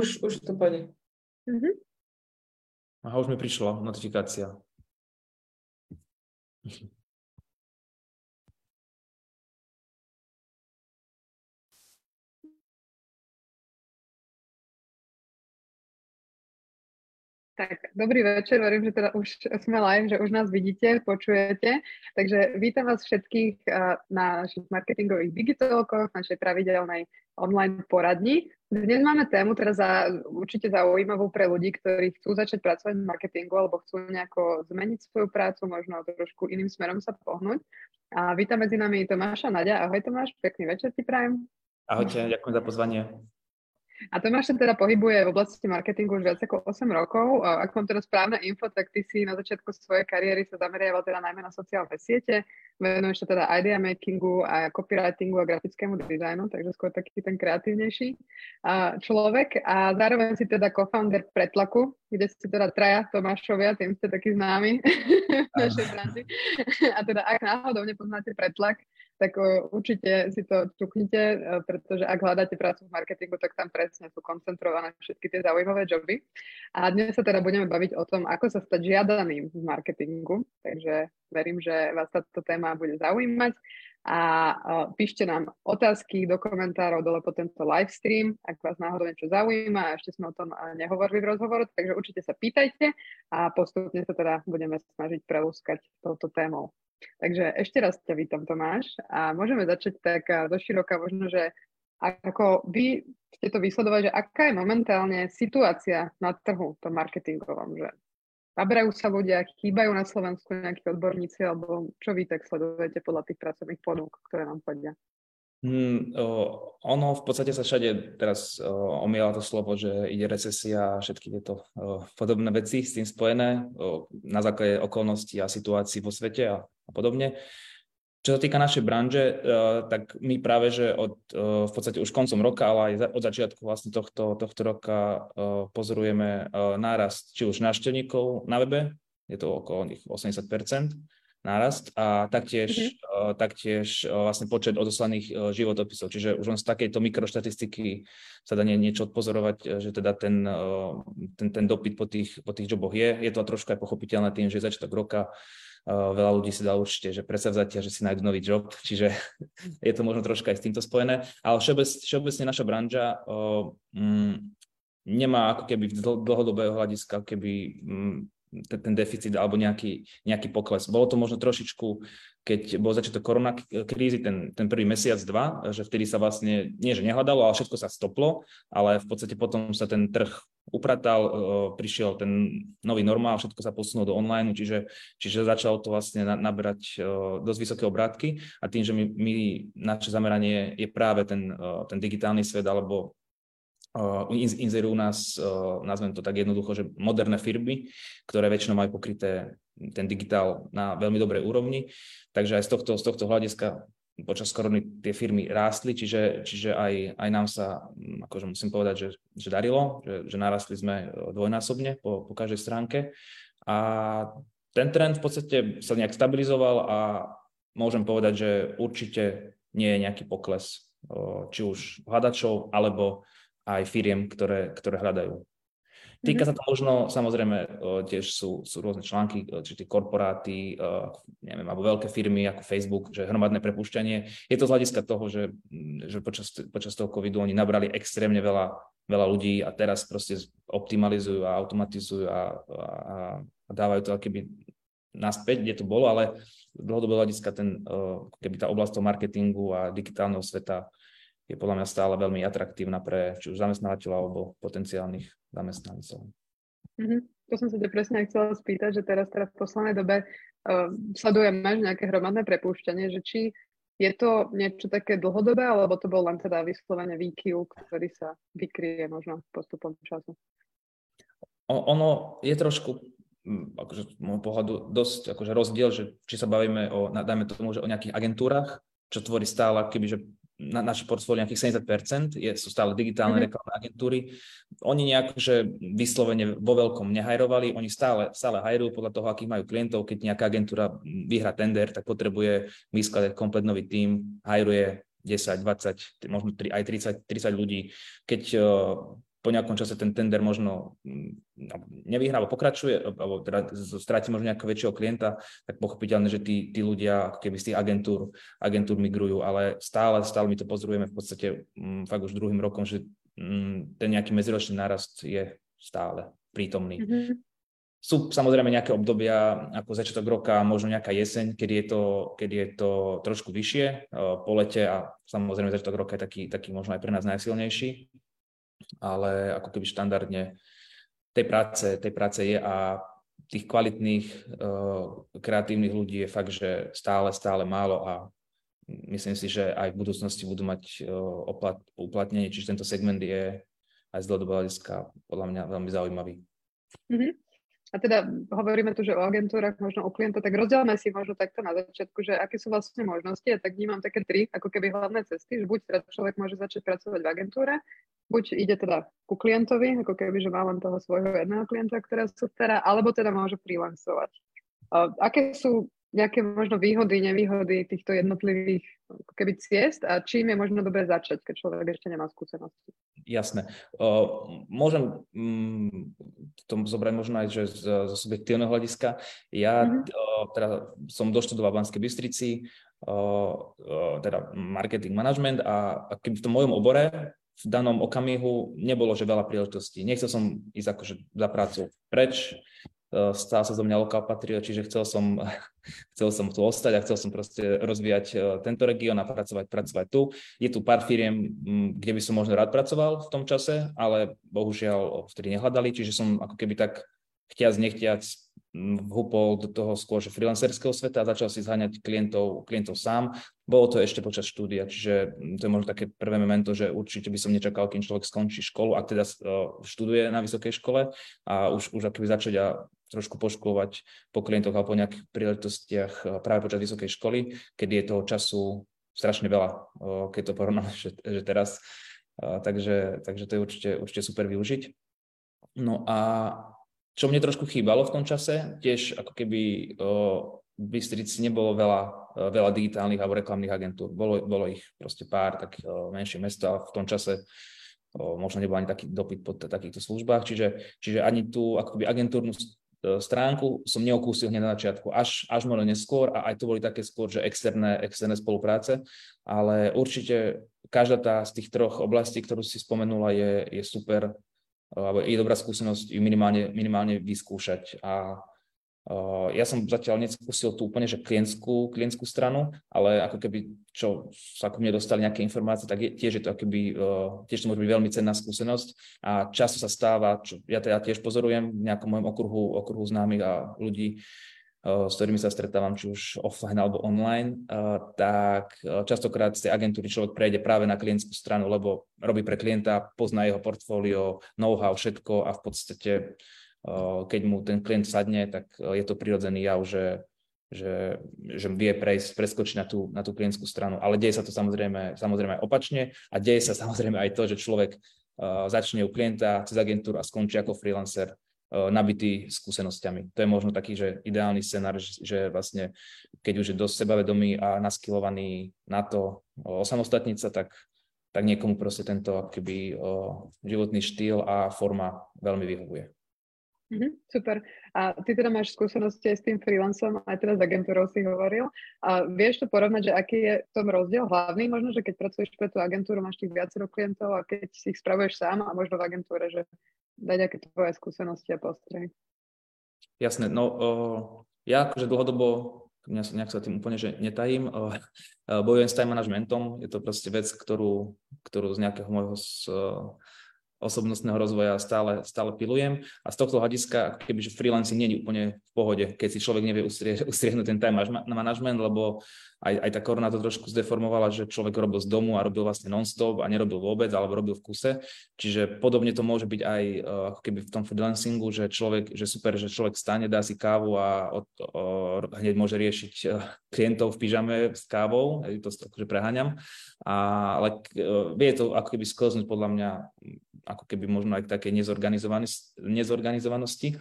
Už, už to pôjde. Mhm. Aha, už mi prišla notifikácia. Tak, dobrý večer, verím, že teda už sme live, že už nás vidíte, počujete. Takže vítam vás všetkých eh, na našich marketingových digitálkoch, našej pravidelnej online poradni. Dnes máme tému teraz za, určite zaujímavú pre ľudí, ktorí chcú začať pracovať v marketingu alebo chcú nejako zmeniť svoju prácu, možno trošku iným smerom sa pohnúť. A vítam medzi nami Tomáša Nadia. Ahoj Tomáš, pekný večer ti prajem. Ahojte, ďakujem za pozvanie. A Tomáš sa teda pohybuje v oblasti marketingu už viac ako 8 rokov. Ak mám teda správne info, tak ty si na začiatku svojej kariéry sa zameriaval teda najmä na sociálne siete, venuješ sa teda idea makingu a copywritingu a grafickému dizajnu, takže skôr taký ten kreatívnejší človek. A zároveň si teda co-founder Pretlaku, kde ste teda traja Tomášovia, tým ste takí známi v našej branži. A teda ak náhodou nepoznáte Pretlak, tak určite si to čuknite, e, pretože ak hľadáte prácu v marketingu, tak tam presne sú koncentrované všetky tie zaujímavé joby. A dnes sa teda budeme baviť o tom, ako sa stať žiadaným v marketingu, takže verím, že vás táto téma bude zaujímať a píšte nám otázky do komentárov dole po tento live stream, ak vás náhodou niečo zaujíma a ešte sme o tom nehovorili v rozhovore, takže určite sa pýtajte a postupne sa teda budeme snažiť prelúskať touto témou. Takže ešte raz ťa vítam, Tomáš. A môžeme začať tak do široka, možno, že ako vy ste to vysledovali, že aká je momentálne situácia na trhu, tom marketingovom, že naberajú sa ľudia, chýbajú na Slovensku nejakí odborníci, alebo čo vy tak sledujete podľa tých pracovných ponúk, ktoré nám chodia? O, ono v podstate sa všade teraz o, omiela to slovo, že ide recesia a všetky tieto o, podobné veci s tým spojené o, na základe okolností a situácií vo svete a, a podobne. Čo sa týka našej branže, uh, tak my práve, že od, uh, v podstate už koncom roka, ale aj od začiatku vlastne tohto, tohto roka uh, pozorujeme nárast či už návštevníkov na webe, je to okolo nich 80 nárast a taktiež, mm-hmm. taktiež vlastne počet odoslaných životopisov. Čiže už len z takejto mikroštatistiky sa dá nie, niečo odpozorovať, že teda ten, ten, ten dopyt po tých, po tých joboch je. Je to trošku aj pochopiteľné tým, že začiatok roka veľa ľudí si dá určite, že predsavzatia, že si nájdu nový job, čiže je to možno troška aj s týmto spojené. Ale všeobecne, naša branža mm, nemá ako keby dlhodobého hľadiska keby mm, ten, deficit alebo nejaký, nejaký pokles. Bolo to možno trošičku, keď bol začiatok korona krízy, ten, ten prvý mesiac, dva, že vtedy sa vlastne, nie že nehľadalo, ale všetko sa stoplo, ale v podstate potom sa ten trh upratal, prišiel ten nový normál, všetko sa posunulo do online, čiže, čiže začalo to vlastne naberať dosť vysoké obrátky a tým, že my, my naše zameranie je práve ten, ten digitálny svet alebo inzerujú nás, uh, nazvem to tak jednoducho, že moderné firmy, ktoré väčšinou majú pokryté ten digitál na veľmi dobrej úrovni. Takže aj z tohto, z tohto hľadiska počas korony tie firmy rástli, čiže, čiže aj, aj nám sa, hm, akože musím povedať, že, že darilo, že, že narastli sme uh, dvojnásobne po, po každej stránke. A ten trend v podstate sa nejak stabilizoval a môžem povedať, že určite nie je nejaký pokles či už hľadačov alebo aj firiem, ktoré, ktoré hľadajú. Týka sa to možno, samozrejme, tiež sú, sú rôzne články, či tie korporáty, neviem, alebo veľké firmy ako Facebook, že hromadné prepušťanie. Je to z hľadiska toho, že, že počas, počas toho covidu oni nabrali extrémne veľa, veľa ľudí a teraz proste optimalizujú a automatizujú a, a, a dávajú to keby naspäť, kde to bolo, ale z dlhodobého hľadiska ten, keby tá oblasť toho marketingu a digitálneho sveta je podľa mňa stále veľmi atraktívna pre či už zamestnávateľov alebo potenciálnych zamestnancov. Mm-hmm. To som sa te presne chcela spýtať, že teraz teda v poslednej dobe uh, sledujeme nejaké hromadné prepúšťanie, že či je to niečo také dlhodobé, alebo to bol len teda vyslovene výkyv, ktorý sa vykryje možno postupom času? Ono je trošku akože z môjho pohľadu dosť akože rozdiel, že či sa bavíme o, dajme tomu, že o nejakých agentúrach, čo tvorí stále keby, že na naše portfólio nejakých 70%, je, sú stále digitálne mm-hmm. reklamné agentúry. Oni nejak, že vyslovene vo veľkom nehajrovali, oni stále, stále hajrujú podľa toho, akých majú klientov. Keď nejaká agentúra vyhra tender, tak potrebuje vyskladať komplet nový tím, hajruje 10, 20, možno aj 30, 30 ľudí. Keď uh, po nejakom čase ten tender možno mm, nevyhrá, alebo pokračuje, alebo teda stráti možno nejakého väčšieho klienta, tak pochopiteľne, že tí, tí ľudia ako keby z tých agentúr, agentúr migrujú, ale stále, stále my to pozorujeme v podstate m, fakt už druhým rokom, že m, ten nejaký medziročný nárast je stále prítomný. Mm-hmm. Sú samozrejme nejaké obdobia, ako začiatok roka, možno nejaká jeseň, kedy je to, kedy je to trošku vyššie po lete a samozrejme začiatok roka je taký, taký možno aj pre nás najsilnejší, ale ako keby štandardne tej práce, tej práce je a tých kvalitných, kreatívnych ľudí je fakt, že stále, stále málo a myslím si, že aj v budúcnosti budú mať uplatnenie, čiže tento segment je aj z dlhodobého hľadiska podľa mňa veľmi zaujímavý. Mm-hmm. A teda hovoríme tu, že o agentúrach, možno o klienta, tak rozdielme si možno takto na začiatku, že aké sú vlastne možnosti. Ja tak vnímam také tri, ako keby hlavné cesty, že buď teda človek môže začať pracovať v agentúre, buď ide teda ku klientovi, ako keby, že má len toho svojho jedného klienta, ktorého sa stará, alebo teda môže freelancovať. Aké sú nejaké možno výhody, nevýhody týchto jednotlivých keby ciest a čím je možno dobre začať, keď človek ešte nemá skúsenosti? Jasné. Uh, môžem um, to zobrať možno aj že z, zo subjektívneho hľadiska. Ja mm-hmm. uh, teda som doštudoval v Banskej Bystrici, uh, uh, teda marketing management a, a keby v tom mojom obore v danom okamihu nebolo, že veľa príležitostí. Nechcel som ísť akože za prácu preč, Eh, stal sa zo mňa lokál patriot, čiže chcel som, chcel som tu ostať a chcel som proste rozvíjať eh, tento región a pracovať, pracovať tu. Je tu pár firiem, mm, kde by som možno rád pracoval v tom čase, ale bohužiaľ vtedy nehľadali, čiže som ako keby tak chtiac, nechtiac vhupol do toho skôr že freelancerského sveta a začal si zháňať klientov, klientov sám. Bolo to ešte počas štúdia, čiže to je možno také prvé memento, že určite by som nečakal, kým človek skončí školu, ak teda študuje na vysokej škole a už, už akoby začať a trošku poškolovať po klientoch alebo po nejakých príležitostiach práve počas vysokej školy, kedy je toho času strašne veľa, keď to porovnáme, že, že teraz. Takže, takže to je určite, určite super využiť. No a čo mne trošku chýbalo v tom čase, tiež ako keby v Bystrici nebolo veľa, veľa digitálnych alebo reklamných agentúr. Bolo, bolo ich proste pár, tak menšie mesto a v tom čase možno nebol ani taký dopyt po takýchto službách, čiže, čiže ani tú akoby agentúrnu stránku som neokúsil hneď na začiatku, až, až možno neskôr a aj to boli také skôr, že externé, externé spolupráce, ale určite každá tá z tých troch oblastí, ktorú si spomenula, je, je super alebo je dobrá skúsenosť ju minimálne, minimálne vyskúšať. A ja som zatiaľ neskúsil tú úplne, že klientskú, klientskú stranu, ale ako keby, čo sa ako mne dostali nejaké informácie, tak je, tiež je to akoby, uh, tiež to môže byť veľmi cenná skúsenosť. A často sa stáva, čo ja teda tiež pozorujem v nejakom mojom okruhu, okruhu známych a ľudí, s ktorými sa stretávam, či už offline alebo online, tak častokrát z tej agentúry človek prejde práve na klientskú stranu, lebo robí pre klienta, pozná jeho portfólio, know-how, všetko a v podstate, keď mu ten klient sadne, tak je to prirodzený jav, že, že, že vie prejsť, preskočiť na tú, na tú klientskú stranu. Ale deje sa to samozrejme, samozrejme aj opačne a deje sa samozrejme aj to, že človek začne u klienta cez agentúru a skončí ako freelancer Eh, nabitý skúsenosťami. To je možno taký, že ideálny scenár, že vlastne keď už je dosť sebavedomý a naskilovaný na to eh, osamostatniť sa, tak, tak niekomu proste tento keby eh, životný štýl a forma veľmi vyhovuje. Mm-hmm, super. A ty teda máš skúsenosti aj s tým freelancom, aj teda s agentúrou si hovoril. A vieš to porovnať, že aký je v tom rozdiel hlavný? Možno, že keď pracuješ pre tú agentúru, máš tých viacero klientov a keď si ich spravuješ sám a možno v agentúre, že dať aké tvoje skúsenosti a postrehy. Jasné, no uh, ja akože dlhodobo nejak, nejak sa tým úplne že netajím. Uh, bojujem s time managementom, je to proste vec, ktorú, ktorú z nejakého môjho z, uh, osobnostného rozvoja stále, stále pilujem. A z tohto hľadiska, ako keby, že freelancing nie je úplne v pohode, keď si človek nevie ustriehnúť ten time management, lebo aj, aj tá korona to trošku zdeformovala, že človek robil z domu a robil vlastne non-stop a nerobil vôbec, alebo robil v kuse. Čiže podobne to môže byť aj uh, ako keby v tom freelancingu, že človek, že super, že človek stane, dá si kávu a od, uh, hneď môže riešiť uh, klientov v pyžame s kávou, to akože preháňam, a, ale uh, vie to ako keby sklznúť podľa mňa ako keby možno aj k takej nezorganizovanosti.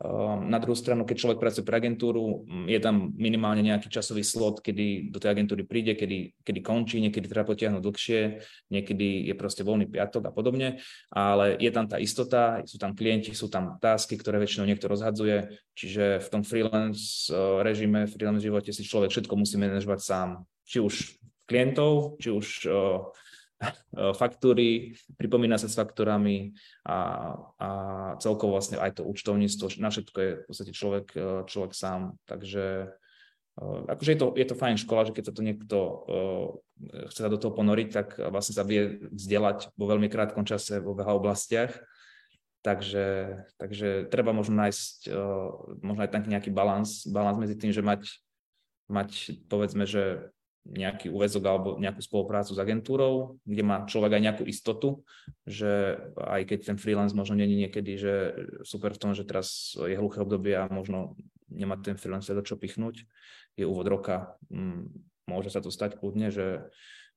Ehm, na druhú stranu, keď človek pracuje pre agentúru, mm, je tam minimálne nejaký časový slot, kedy do tej agentúry príde, kedy, kedy končí, niekedy treba potiahnuť dlhšie, niekedy je proste voľný piatok a podobne, ale je tam tá istota, sú tam klienti, sú tam tásky, ktoré väčšinou niekto rozhadzuje, čiže v tom freelance eh, režime, freelance živote si človek všetko musí manažovať sám, či už klientov, či už Eh, faktúry, pripomína sa s faktúrami a, a celkovo vlastne aj to účtovníctvo, na všetko je v podstate človek, eh, človek sám. Takže eh, akože je to, je to fajn škola, že keď sa to niekto chce sa do toho ponoriť, tak vlastne sa vie vzdelať vo veľmi krátkom čase vo veľa oblastiach. Takže, takže treba možno nájsť možno aj nejaký balans, balans medzi tým, že mať, mať povedzme, že nejaký úvezok alebo nejakú spoluprácu s agentúrou, kde má človek aj nejakú istotu, že aj keď ten freelance možno není niekedy, že super v tom, že teraz je hluché obdobie a možno nemá ten freelance do čo pichnúť, je úvod roka, mm, môže sa to stať kľudne, že,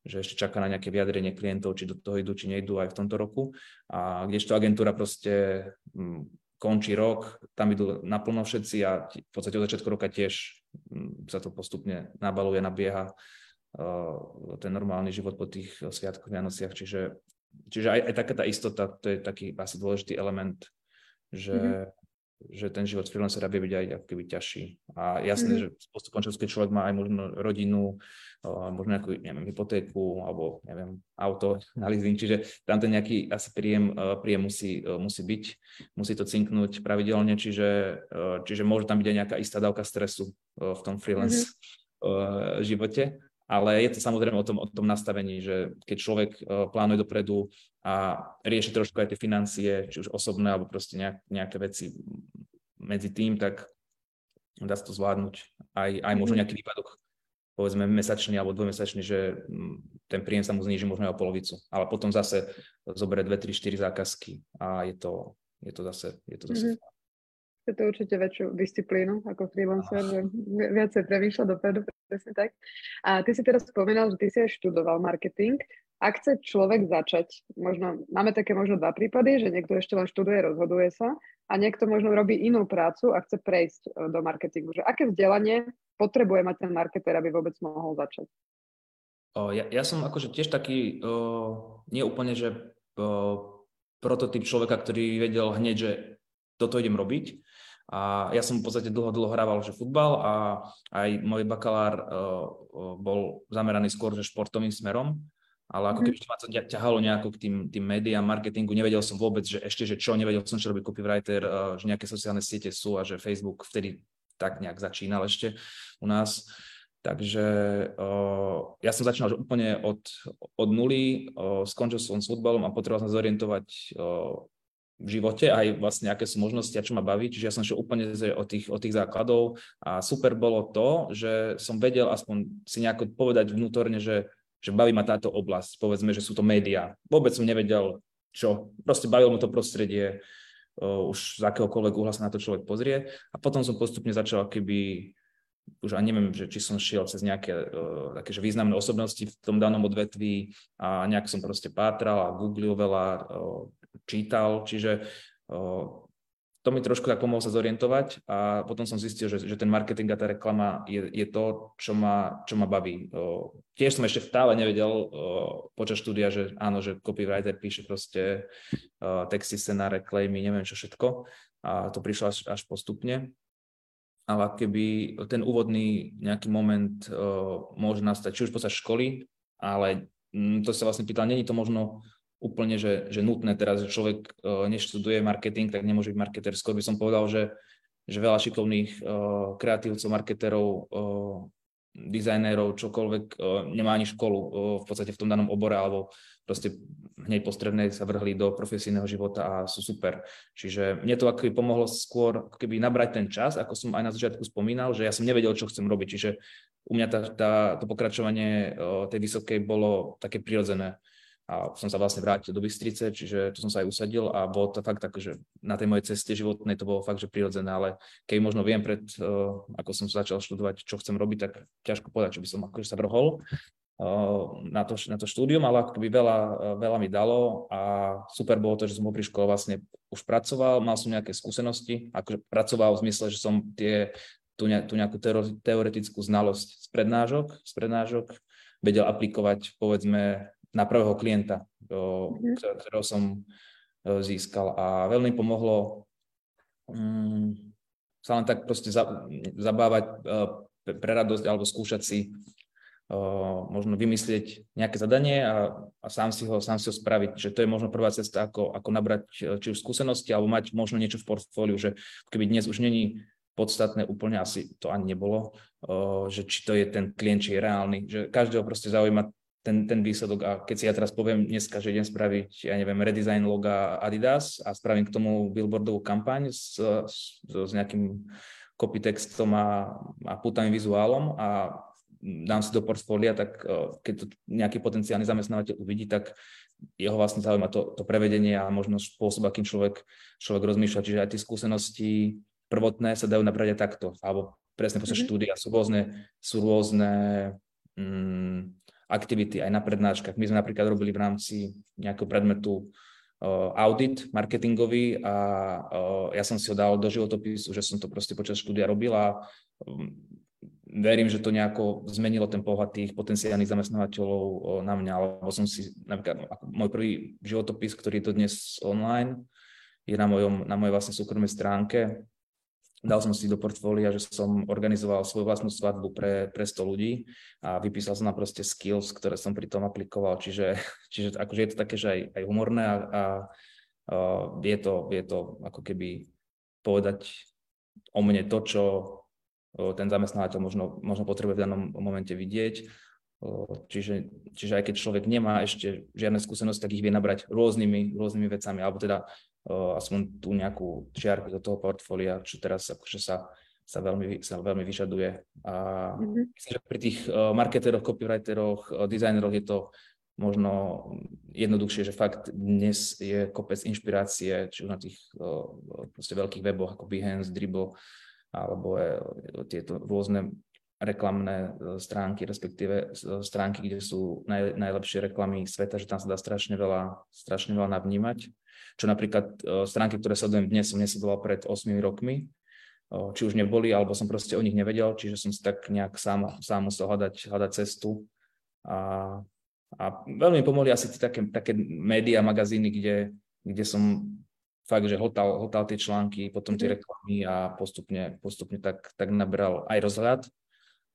že ešte čaká na nejaké vyjadrenie klientov, či do toho idú, či nejdú aj v tomto roku. A kdežto agentúra proste mm, končí rok, tam idú naplno všetci a v podstate od začiatku roka tiež sa to postupne nabaluje, nabieha uh, ten normálny život po tých sviatkoch, Vianociach. Čiže, čiže aj, aj taká tá istota, to je taký asi dôležitý element, že, mm-hmm. Že ten život freelancera vie byť aj keby ťažší. A jasné, mm-hmm. že postupom času, keď človek má aj možno rodinu, možno nejakú, neviem, hypotéku alebo, neviem, auto na leasing, čiže tam ten nejaký asi príjem, príjem musí, musí byť, musí to cinknúť pravidelne, čiže, čiže môže tam byť aj nejaká istá dávka stresu v tom freelance mm-hmm. živote, ale je to samozrejme o tom, o tom nastavení, že keď človek plánuje dopredu a rieši trošku aj tie financie, či už osobné, alebo proste nejak, nejaké veci medzi tým, tak dá sa to zvládnuť. Aj, aj možno mhm. nejaký výpadok povedzme mesačný alebo dvojmesačný, že ten príjem sa mu zniží možno o polovicu. Ale potom zase zoberie 2, 3, 4 zákazky a je to, je to zase, je to zase mm-hmm. Je to určite väčšiu disciplínu ako freelancer, že viacej premýšľa dopredu, presne tak. A ty si teraz spomínal, že ty si aj študoval marketing. Ak chce človek začať, možno, máme také možno dva prípady, že niekto ešte len študuje, rozhoduje sa a niekto možno robí inú prácu a chce prejsť e, do marketingu. Že aké vzdelanie potrebuje mať ten marketer, aby vôbec mohol začať? Ja, ja som akože tiež taký, o, nie úplne, že o, prototyp človeka, ktorý vedel hneď, že toto idem robiť. A ja som v podstate dlho, dlho hrával že futbal a aj môj bakalár o, bol zameraný skôr že športovým smerom. Ale ako keby ma to ťahalo nejako k tým, tým médiám, marketingu, nevedel som vôbec, že ešte, že čo, nevedel som, čo robí copywriter, že nejaké sociálne siete sú a že Facebook vtedy tak nejak začínal ešte u nás. Takže uh, ja som začínal úplne od, od nuly, uh, skončil som s futbalom a potreboval som zorientovať uh, v živote aj vlastne aké sú možnosti a čo ma baví. Čiže ja som šiel úplne od tých, od tých základov a super bolo to, že som vedel aspoň si nejako povedať vnútorne, že, že baví ma táto oblasť. Povedzme, že sú to médiá. Vôbec som nevedel, čo. Proste bavilo mu to prostredie, už z akéhokoľvek uhla sa na to človek pozrie. A potom som postupne začal keby už ani neviem, že či som šiel cez nejaké uh, také, že významné osobnosti v tom danom odvetví a nejak som proste pátral a googlil veľa, uh, čítal, čiže to mi trošku tak pomohlo sa zorientovať a potom som zistil, že, že ten marketing a tá reklama je, je to, čo ma, čo ma baví. O, tiež som ešte stále nevedel o, počas štúdia, že áno, že copywriter píše proste o, texty, scenáre, klejmy, neviem čo všetko a to prišlo až, až postupne. Ale keby ten úvodný nejaký moment o, môže nastať, či už počas školy, ale m, to sa vlastne pýtal, není to možno úplne, že, že nutné teraz, že človek uh, neštuduje marketing, tak nemôže byť marketer. Skôr by som povedal, že, že veľa šikovných uh, kreatívcov, marketerov, uh, dizajnérov, čokoľvek, uh, nemá ani školu uh, v podstate v tom danom obore, alebo proste hneď po strednej sa vrhli do profesijného života a sú super. Čiže mne to ako pomohlo skôr keby nabrať ten čas, ako som aj na začiatku spomínal, že ja som nevedel, čo chcem robiť. Čiže u mňa tá, tá, to pokračovanie uh, tej vysokej bolo také prirodzené a som sa vlastne vrátil do Bystrice, čiže tu som sa aj usadil a bolo to fakt tak, že na tej mojej ceste životnej to bolo fakt, že prirodzené, ale keď možno viem pred, uh, ako som začal študovať, čo chcem robiť, tak ťažko povedať, čo by som akože sa vrhol, na to, na to štúdium, ale akoby veľa, veľa mi dalo a super bolo to, že som pri škole vlastne už pracoval, mal som nejaké skúsenosti, akože pracoval v zmysle, že som tie, tú, ne, tú nejakú teoretickú znalosť z prednášok, z prednášok vedel aplikovať povedzme na prvého klienta, mm-hmm. ktorého som získal a veľmi pomohlo um, sa len tak proste zabávať uh, pre radosť alebo skúšať si možno vymyslieť nejaké zadanie a, a sám, si ho, sám si ho spraviť. Že to je možno prvá cesta, ako, ako nabrať e, či už skúsenosti, alebo mať možno niečo v portfóliu, že keby dnes už není podstatné, úplne asi to ani nebolo, že či to je ten klient, či je reálny, že každého proste zaujíma ten, ten výsledok a keď si ja teraz poviem dneska, že idem spraviť, ja neviem, redesign loga Adidas a spravím k tomu billboardovú kampaň s, s, s nejakým copytextom a, a putavým vizuálom a dám si do portfólia, tak e, keď to nejaký potenciálny zamestnávateľ uvidí, tak jeho vlastne zaujíma to, to prevedenie a možno spôsob, akým človek, človek rozmýšľa. Čiže aj tie skúsenosti prvotné sa dajú nabrať aj takto. Alebo presne mm-hmm. štúdia sú rôzne, sú rôzne mm, aktivity aj na prednáškach. My sme napríklad robili v rámci nejakého predmetu uh, audit marketingový a uh, ja som si ho dal do životopisu, že som to proste počas štúdia robil a um, verím, že to nejako zmenilo ten pohľad tých potenciálnych zamestnávateľov na mňa, alebo som si, napríklad môj prvý životopis, ktorý je to dnes online, je na, mojom, na mojej vlastne súkromnej stránke. Dal som si do portfólia, že som organizoval svoju vlastnú svadbu pre, pre 100 ľudí a vypísal som na proste skills, ktoré som pri tom aplikoval. Čiže, čiže akože je to také, že aj, aj humorné a, a, a je, to, je to ako keby povedať o mne to, čo ten zamestnávateľ možno, možno potrebuje v danom momente vidieť. Čiže, čiže aj keď človek nemá ešte žiadne skúsenosti, tak ich vie nabrať rôznymi, rôznymi vecami, alebo teda aspoň tú nejakú čiarku do toho portfólia, čo teraz akože sa, sa, veľmi, sa veľmi vyžaduje. A mm-hmm. myslím, že pri tých marketeroch, copywriteroch, dizajneroch je to možno jednoduchšie, že fakt dnes je kopec inšpirácie, či už na tých proste veľkých weboch ako Behance, Dribble, alebo tieto rôzne reklamné stránky, respektíve stránky, kde sú naj, najlepšie reklamy sveta, že tam sa dá strašne veľa, strašne veľa navnímať. Čo napríklad e, stránky, ktoré sledujem dnes, som nesledoval pred 8 rokmi, či už neboli, alebo som proste o nich nevedel, čiže som si tak nejak sám, sám musel hľadať, hľadať cestu. A, a veľmi pomohli asi také, také médiá, magazíny, kde, kde som fakt, že hotal, hotal tie články, potom tie mhm. reklamy a postupne, postupne tak, tak nabral aj rozhľad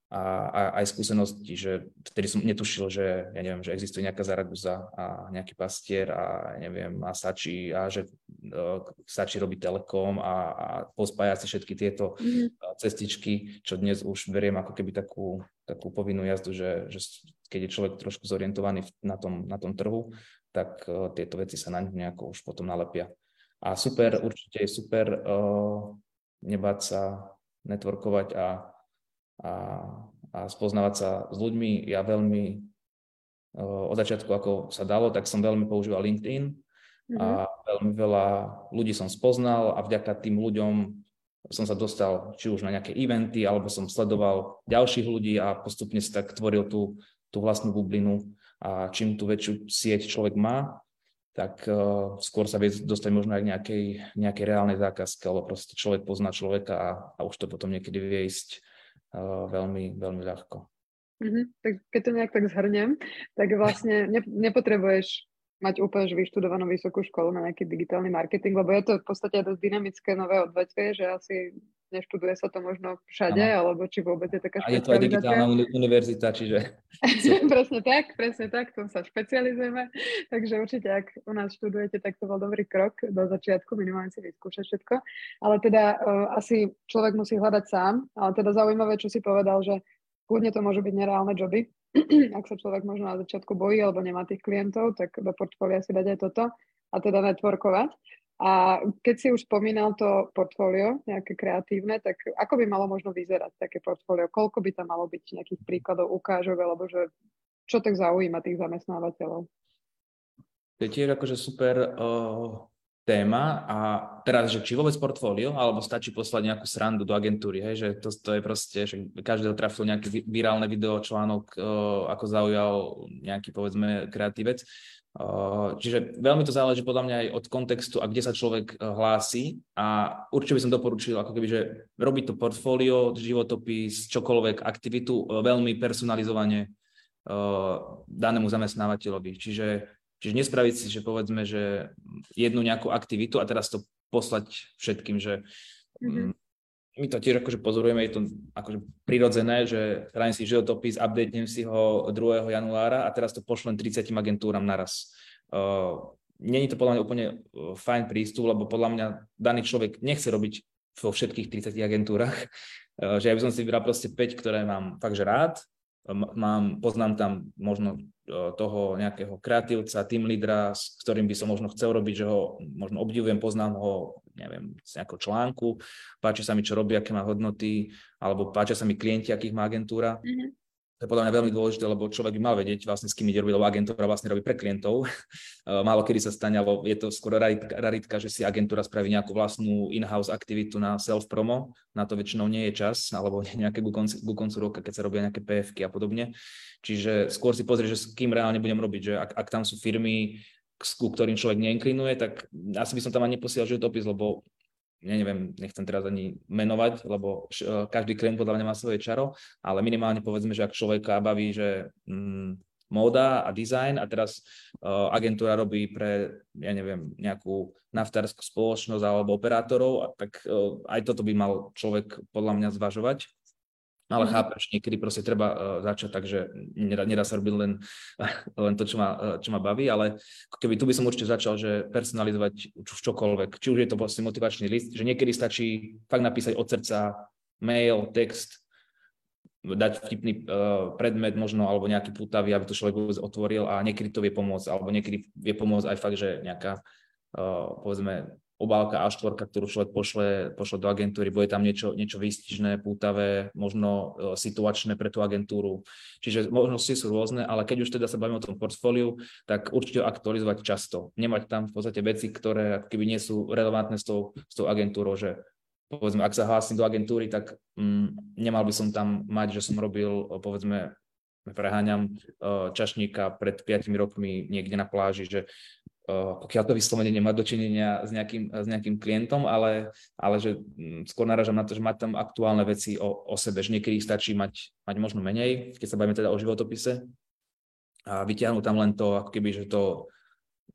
a, a aj skúsenosti, že vtedy som netušil, že ja neviem, že existuje nejaká Zaragoza a nejaký pastier a neviem, a Sači a že uh, Sači robí Telekom a, a pospájať si všetky tieto mm. cestičky, čo dnes už beriem ako keby takú, takú povinnú jazdu, že, že keď je človek trošku zorientovaný na tom, na tom trhu, tak uh, tieto veci sa na ňu nejako už potom nalepia. A super, určite je super uh, nebáť sa networkovať a, a, a spoznávať sa s ľuďmi. Ja veľmi uh, od začiatku, ako sa dalo, tak som veľmi používal LinkedIn mm-hmm. a veľmi veľa ľudí som spoznal a vďaka tým ľuďom som sa dostal či už na nejaké eventy, alebo som sledoval ďalších ľudí a postupne si tak tvoril tú, tú vlastnú bublinu a čím tú väčšiu sieť človek má, tak uh, skôr sa vie dostať možno aj k nejakej, nejakej reálnej zákazke, alebo proste človek pozná človeka a, a už to potom niekedy vie ísť veľmi, veľmi ľahko. Mm-hmm. Tak keď to nejak tak zhrnem, tak vlastne ne, nepotrebuješ mať úplne vyštudovanú vysokú školu na nejaký digitálny marketing, lebo je to v podstate dosť dynamické nové odvetvie, že asi neštuduje sa to možno všade, ano. alebo či vôbec je taká A je to aj digitálna univerzita, čiže... presne tak, presne tak, tom sa špecializujeme. Takže určite, ak u nás študujete, tak to bol dobrý krok do začiatku, minimálne si vyskúšať všetko. Ale teda uh, asi človek musí hľadať sám, ale teda zaujímavé, čo si povedal, že kľudne to môžu byť nereálne joby. ak sa človek možno na začiatku bojí alebo nemá tých klientov, tak do portfólia si dať aj toto a teda networkovať. A keď si už spomínal to portfólio, nejaké kreatívne, tak ako by malo možno vyzerať také portfólio? Koľko by tam malo byť nejakých príkladov, ukážok, alebo že čo tak zaujíma tých zamestnávateľov? To je tiež akože super uh, téma a teraz, že či vôbec portfólio, alebo stačí poslať nejakú srandu do agentúry, hej, že to, to je proste, že každého trafil nejaké virálne video, článok, uh, ako zaujal nejaký, povedzme, kreatívec. Uh, čiže veľmi to záleží podľa mňa aj od kontextu a kde sa človek uh, hlási a určite by som doporučil ako keby, že robiť to portfólio, životopis, čokoľvek, aktivitu veľmi personalizovane danému zamestnávateľovi. Čiže Čiže nespraviť si, že povedzme, že jednu nejakú aktivitu a teraz to poslať všetkým, že mm-hmm. my to tiež akože pozorujeme, je to akože prirodzené, že rádim si životopis, updatenem si ho 2. januára a teraz to pošlem 30 agentúram naraz. Uh, Není to podľa mňa úplne fajn prístup, lebo podľa mňa daný človek nechce robiť vo všetkých 30 agentúrach, že ja by som si vybral proste 5, ktoré mám fakt, že rád, mám, poznám tam možno toho nejakého kreatívca, team lídra, s ktorým by som možno chcel robiť, že ho možno obdivujem, poznám ho, neviem, z nejakého článku, páči sa mi, čo robí, aké má hodnoty, alebo páčia sa mi klienti, akých má agentúra. Mm-hmm. To je podľa mňa veľmi dôležité, lebo človek by mal vedieť vlastne s kým ide robiť, lebo agentúra vlastne robí pre klientov. Málo kedy sa stane, alebo je to skoro raritka, že si agentúra spraví nejakú vlastnú in-house aktivitu na self-promo. Na to väčšinou nie je čas, alebo nejaké ku koncu, ku koncu roka, keď sa robia nejaké PFky a podobne. Čiže skôr si pozrie, že s kým reálne budem robiť, že ak, ak tam sú firmy, ku ktorým človek neinklinuje, tak asi by som tam ani neposielal životopis, lebo ja neviem, nechcem teraz ani menovať, lebo e, každý klient podľa mňa má svoje čaro, ale minimálne povedzme, že ak človeka baví, že mm, móda a design a teraz uh, agentúra robí pre, ja neviem, nejakú naftárskú spoločnosť alebo operátorov, tak uh, aj toto by mal človek podľa mňa zvažovať. Ale mm. chápeš, niekedy proste treba uh, začať, takže nedá, nedá sa robiť len, len to, čo ma, uh, čo ma baví, ale keby tu by som určite začal, že personalizovať čokoľvek, či už je to vlastne motivačný list, že niekedy stačí fakt napísať od srdca mail, text, dať vtipný uh, predmet možno, alebo nejaký putavý, aby to človek otvoril a niekedy to vie pomôcť, alebo niekedy vie pomôcť aj fakt, že nejaká, uh, povedzme, obálka A4, ktorú človek pošle, pošle do agentúry, bude tam niečo, niečo výstižné, pútavé, možno uh, situačné pre tú agentúru. Čiže možnosti sú rôzne, ale keď už teda sa bavíme o tom portfóliu, tak určite aktualizovať často. Nemať tam v podstate veci, ktoré ako keby nie sú relevantné s tou, s tou agentúrou, že povedzme, ak sa hlásim do agentúry, tak mm, nemal by som tam mať, že som robil, povedzme, preháňam uh, čašníka pred 5 rokmi niekde na pláži, že pokiaľ to vyslovene nemá dočinenia s nejakým, s nejakým klientom, ale, ale že um, skôr naražam na to, že mať tam aktuálne veci o, o sebe, že niekedy stačí mať, mať možno menej, keď sa bavíme teda o životopise a vyťahnuť tam len to, ako keby, že to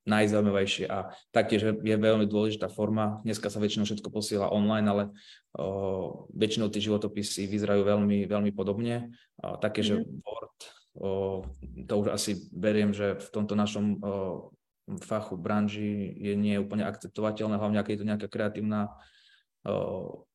najzaujímavejšie a taktiež je veľmi dôležitá forma. Dneska sa väčšinou všetko posiela online, ale o, väčšinou tie životopisy vyzerajú veľmi, veľmi podobne. O, také, mm-hmm. že mhm. Word, o, to už asi beriem, že v tomto našom o, fachu, branži je nie úplne akceptovateľné, hlavne ak je to nejaká kreatívna o,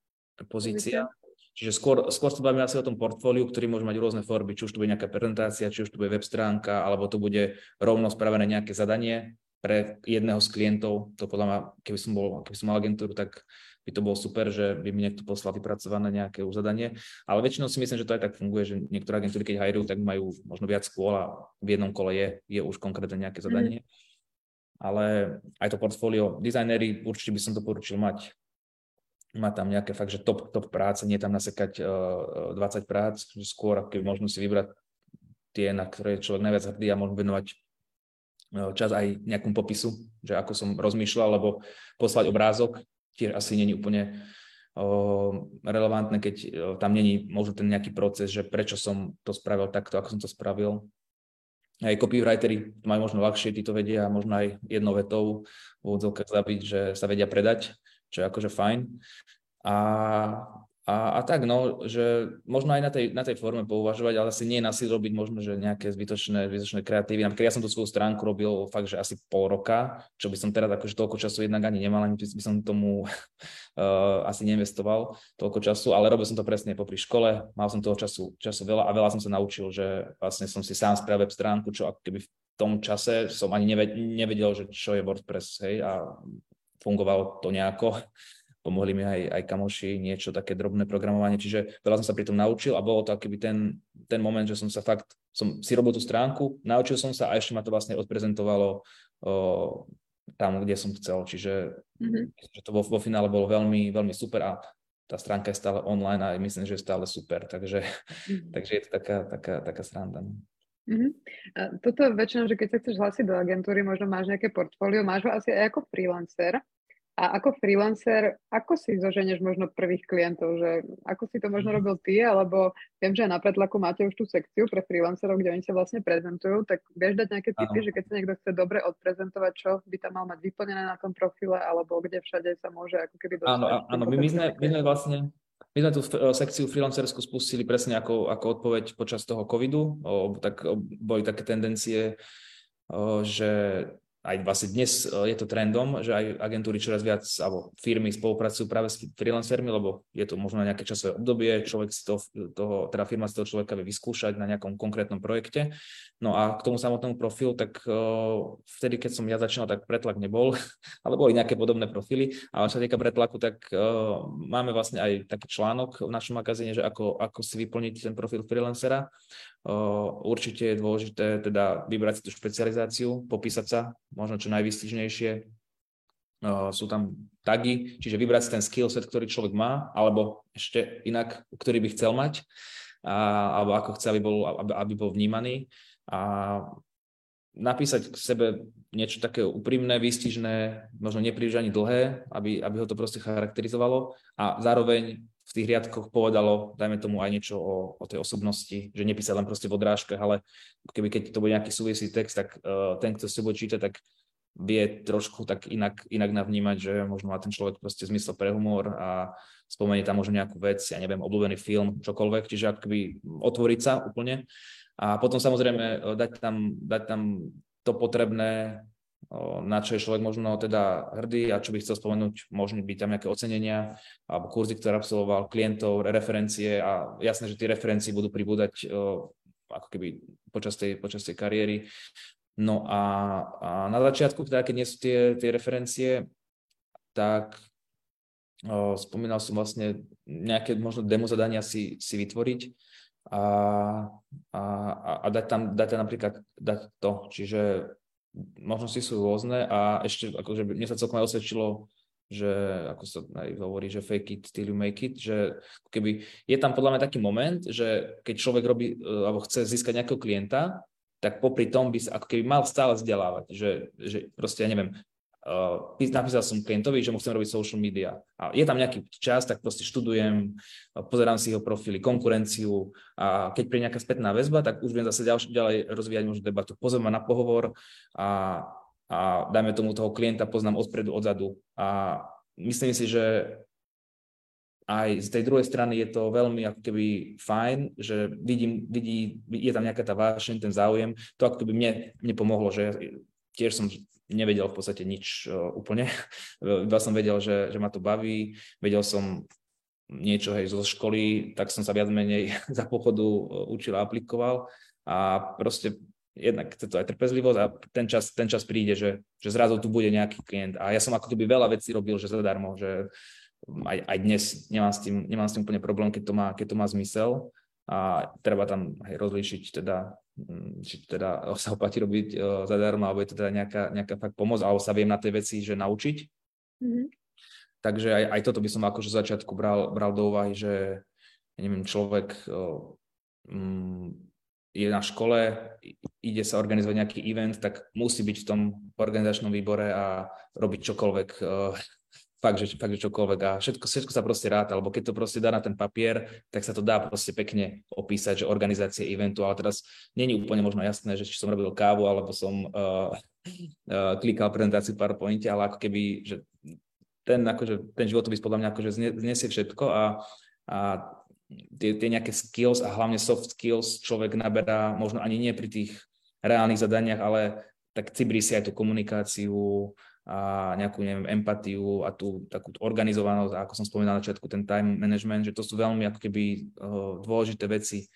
pozícia. Čiže skôr, skôr sa bavíme asi o tom portfóliu, ktorý môže mať rôzne formy, či už to bude nejaká prezentácia, či už to bude web stránka, alebo to bude rovno spravené nejaké zadanie, pre jedného z klientov, to podľa mňa, keby som, bol, keby som mal agentúru, tak by to bolo super, že by mi niekto poslal vypracované nejaké uzadanie. Ale väčšinou si myslím, že to aj tak funguje, že niektoré agentúry, keď hajrujú, tak majú možno viac skôl a v jednom kole je, je už konkrétne nejaké zadanie. Mm. Ale aj to portfólio, dizajnery určite by som to poručil mať. Má tam nejaké fakt, že top, top práce, nie tam nasekať uh, 20 prác, že skôr, keď možno si vybrať tie, na ktoré človek najviac hrdý a možno venovať E, čas aj nejakom popisu, že ako som rozmýšľal, lebo poslať obrázok tiež asi není úplne relevantné, keď tam není možno ten nejaký proces, že prečo som to spravil takto, ako som to spravil. Aj copywriteri majú možno ľahšie, títo vedia možno aj jednou vetou v úvodzovkách zabiť, že sa vedia predať, čo je akože fajn. A a, a tak, no, že možno aj na tej, na tej forme pouvažovať, ale asi nie na si robiť možno, že nejaké zbytočné, zbytočné kreatívy. Napríklad ja som tú svoju stránku robil fakt, že asi pol roka, čo by som teraz akože toľko času jednak ani nemal, ani by som tomu uh, asi neinvestoval toľko času, ale robil som to presne popri škole, mal som toho času, času veľa a veľa som sa naučil, že vlastne som si sám spravil web stránku, čo ako keby v tom čase som ani nevedel, že čo je WordPress, hej, a fungovalo to nejako pomohli mi aj, aj kamoši, niečo také drobné programovanie, čiže veľa som sa pri tom naučil a bolo to akýby ten, ten moment, že som sa fakt, som si robil tú stránku, naučil som sa a ešte ma to vlastne odprezentovalo o, tam, kde som chcel, čiže mm-hmm. že to vo, vo finále bolo veľmi, veľmi super a tá stránka je stále online a myslím, že je stále super, takže, mm-hmm. takže je to taká, taká, taká sranda. Mm-hmm. A toto väčšinou, že keď sa chceš hlásiť do agentúry, možno máš nejaké portfólio, máš ho asi aj ako freelancer, a ako freelancer, ako si zoženeš možno prvých klientov, že ako si to možno mhm. robil ty, alebo viem, že na Pretlaku máte už tú sekciu pre freelancerov, kde oni sa vlastne prezentujú, tak vieš dať nejaké tipy, že keď sa niekto chce dobre odprezentovať, čo by tam mal mať vyplnené na tom profile, alebo kde všade sa môže ako keby dostať. Áno, áno, my, my, sme, my sme vlastne my sme tú sekciu freelancerskú spustili presne ako, ako odpoveď počas toho covidu, o, tak o, boli také tendencie, o, že aj vlastne dnes e, je to trendom, že aj agentúry čoraz viac, alebo firmy spolupracujú práve s freelancermi, lebo je to možno nejaké časové obdobie, človek si to, toho, teda firma si toho človeka vie vyskúšať na nejakom konkrétnom projekte. No a k tomu samotnému profilu, tak uh, vtedy, keď som ja začínal, tak pretlak nebol, ale boli nejaké podobné profily. A čo sa týka pretlaku, tak uh, máme vlastne aj taký článok v našom magazíne, že ako, ako si vyplniť ten profil freelancera. Určite je dôležité teda vybrať si tú špecializáciu, popísať sa, možno čo najvystižnejšie. Sú tam tagy, čiže vybrať si ten skillset, ktorý človek má, alebo ešte inak, ktorý by chcel mať, a, alebo ako chce, aby bol, aby, aby bol vnímaný. A napísať k sebe niečo také úprimné, výstižné, možno nepríliš ani dlhé, aby, aby ho to proste charakterizovalo a zároveň v tých riadkoch povedalo, dajme tomu aj niečo o, o tej osobnosti, že nepísať len proste v odrážkach, ale keby keď to bude nejaký súvislý text, tak uh, ten, kto si bude čítať, tak vie trošku tak inak, inak navnímať, že možno má ten človek proste zmysel pre humor a spomenie tam možno nejakú vec, ja neviem, obľúbený film, čokoľvek, čiže akoby otvoriť sa úplne. A potom samozrejme e, dať tam, dať tam to potrebné na čo je človek možno teda hrdý a čo by chcel spomenúť, možno byť tam nejaké ocenenia alebo kurzy, ktoré absolvoval, klientov, referencie a jasné, že tie referencie budú pribúdať ako keby počas tej, počas tej kariéry. No a, a na začiatku, teda keď nie sú tie, tie referencie, tak o, spomínal som vlastne nejaké možno demo zadania si, si vytvoriť a, a, a dať tam, dať tam napríklad dať to, čiže možnosti sú rôzne a ešte akože mne sa celkom aj osvedčilo, že ako sa aj hovorí, že fake it till you make it, že keby je tam podľa mňa taký moment, že keď človek robí e, alebo chce získať nejakého klienta, tak popri tom by sa ako keby mal stále vzdelávať, že, že proste, ja neviem, Uh, napísal som klientovi, že mu chcem robiť social media. A je tam nejaký čas, tak proste študujem, pozerám si jeho profily, konkurenciu a keď príde nejaká spätná väzba, tak už viem zase ďalej, ďalej rozvíjať možno debatu. Pozriem ma na pohovor a, a dajme tomu toho klienta poznám odpredu, odzadu. A myslím si, že aj z tej druhej strany je to veľmi ako keby fajn, že vidím, vidí, je tam nejaká tá vášeň, ten záujem. To ako keby mne, mne pomohlo, že tiež som nevedel v podstate nič uh, úplne. Iba som vedel, že, že ma to baví, vedel som niečo hej, zo školy, tak som sa viac menej za pochodu uh, učil a aplikoval. A proste jednak chce to aj trpezlivosť a ten čas, ten čas príde, že, že zrazu tu bude nejaký klient. A ja som ako keby veľa vecí robil, že zadarmo, že aj, aj dnes nemám s, tým, nemám s tým úplne problém, keď to má, keď to má zmysel. A treba tam aj rozlíšiť teda či teda sa oplatí robiť uh, zadarmo, alebo je to teda nejaká, nejaká fakt pomoc, alebo sa viem na tej veci, že naučiť. Mm-hmm. Takže aj, aj toto by som akože začiatku bral, bral do úvahy, že ja neviem, človek uh, um, je na škole, ide sa organizovať nejaký event, tak musí byť v tom organizačnom výbore a robiť čokoľvek uh, fakt, že, fakt, že čokoľvek a všetko, všetko sa proste ráta, alebo keď to proste dá na ten papier, tak sa to dá proste pekne opísať, že organizácie eventu, ale teraz není úplne možno jasné, že či som robil kávu, alebo som uh, uh, klikal prezentáciu v PowerPointe, ale ako keby, že ten, akože, ten životopis podľa mňa akože znesie všetko a, a tie, tie nejaké skills a hlavne soft skills človek naberá možno ani nie pri tých reálnych zadaniach, ale tak cibrí si aj tú komunikáciu, a nejakú neviem, empatiu a tú takú organizovanosť a ako som spomínal na začiatku, ten time management, že to sú veľmi ako keby uh, dôležité veci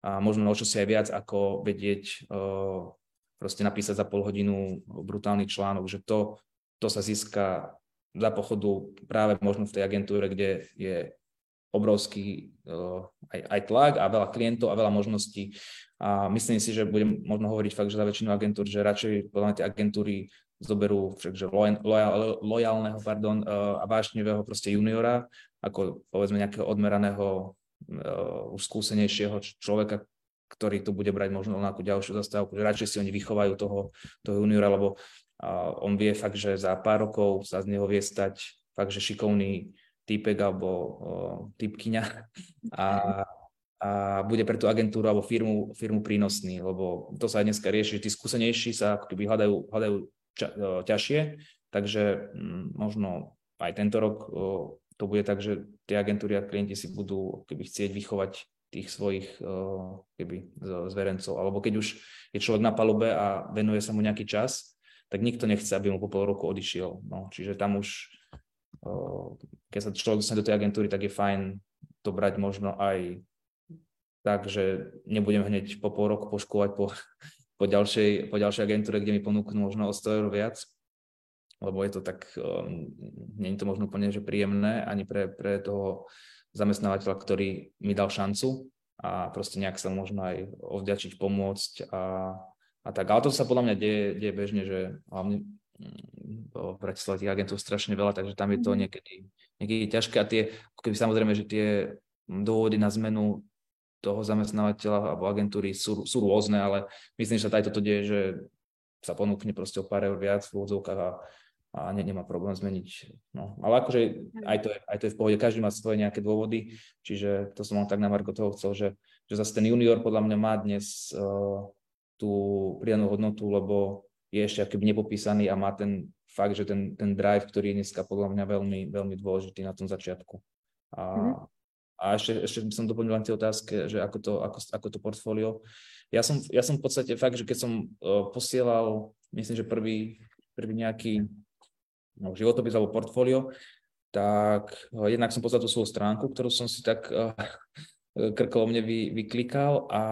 a možno o čo si aj viac ako vedieť uh, proste napísať za pol hodinu brutálny článok, že to, to sa získa za pochodu práve možno v tej agentúre, kde je obrovský uh, aj, aj tlak a veľa klientov a veľa možností. A myslím si, že budem možno hovoriť fakt, že za väčšinu agentúr, že radšej podľa tie agentúry zoberú že lojal, lojálneho pardon, a vášnivého proste juniora, ako povedzme nejakého odmeraného, už skúsenejšieho človeka, ktorý tu bude brať možno nejakú ďalšiu zastávku, že radšej si oni vychovajú toho, toho juniora, lebo on vie fakt, že za pár rokov sa z neho vie stať fakt, že šikovný typek alebo typkyňa a, a bude pre tú agentúru alebo firmu, firmu prínosný, lebo to sa aj dneska rieši, že tí skúsenejší sa ako keby hľadajú, hľadajú ča, uh, ťažšie, takže um, možno aj tento rok uh, to bude tak, že tie agentúry a klienti si budú keby chcieť vychovať tých svojich keby, zverencov. Alebo keď už je človek na palube a venuje sa mu nejaký čas, tak nikto nechce, aby mu po pol roku odišiel. No, čiže tam už, keď sa človek dostane do tej agentúry, tak je fajn to brať možno aj tak, že nebudem hneď po pol roku poškovať po, po, ďalšej, po ďalšej agentúre, kde mi ponúknú možno o 100 eur viac, lebo je to tak, um, je to možno úplne že príjemné ani pre, pre toho zamestnávateľa, ktorý mi dal šancu a proste nejak sa možno aj ovďačiť, pomôcť a a tak. Ale to sa podľa mňa deje, deje bežne, že hlavne mm, v Bratislave tých agentov strašne veľa, takže tam je to mhm. niekedy, niekedy ťažké a tie, keby samozrejme, že tie dôvody na zmenu toho zamestnávateľa alebo agentúry sú, sú rôzne, ale myslím, že sa aj toto deje, že sa ponúkne proste o pár eur viac v úvodzovkách a, a ne, nemá problém zmeniť. No. Ale akože aj to, je, aj to je v pohode, každý má svoje nejaké dôvody, čiže to som mal tak na Marko toho chcel, že, že zase ten junior podľa mňa má dnes uh, tú pridanú hodnotu, lebo je ešte akýby nepopísaný a má ten fakt, že ten, ten drive, ktorý je dneska podľa mňa veľmi, veľmi dôležitý na tom začiatku. A, mm-hmm. A ešte, ešte by som doplnil len tie otázky, že ako to, ako, ako to portfólio. Ja som, ja som v podstate fakt, že keď som uh, posielal, myslím, že prvý, prvý nejaký no, životopis alebo portfólio, tak uh, jednak som poslal tú svoju stránku, ktorú som si tak uh, krkolomne vy, vyklikal a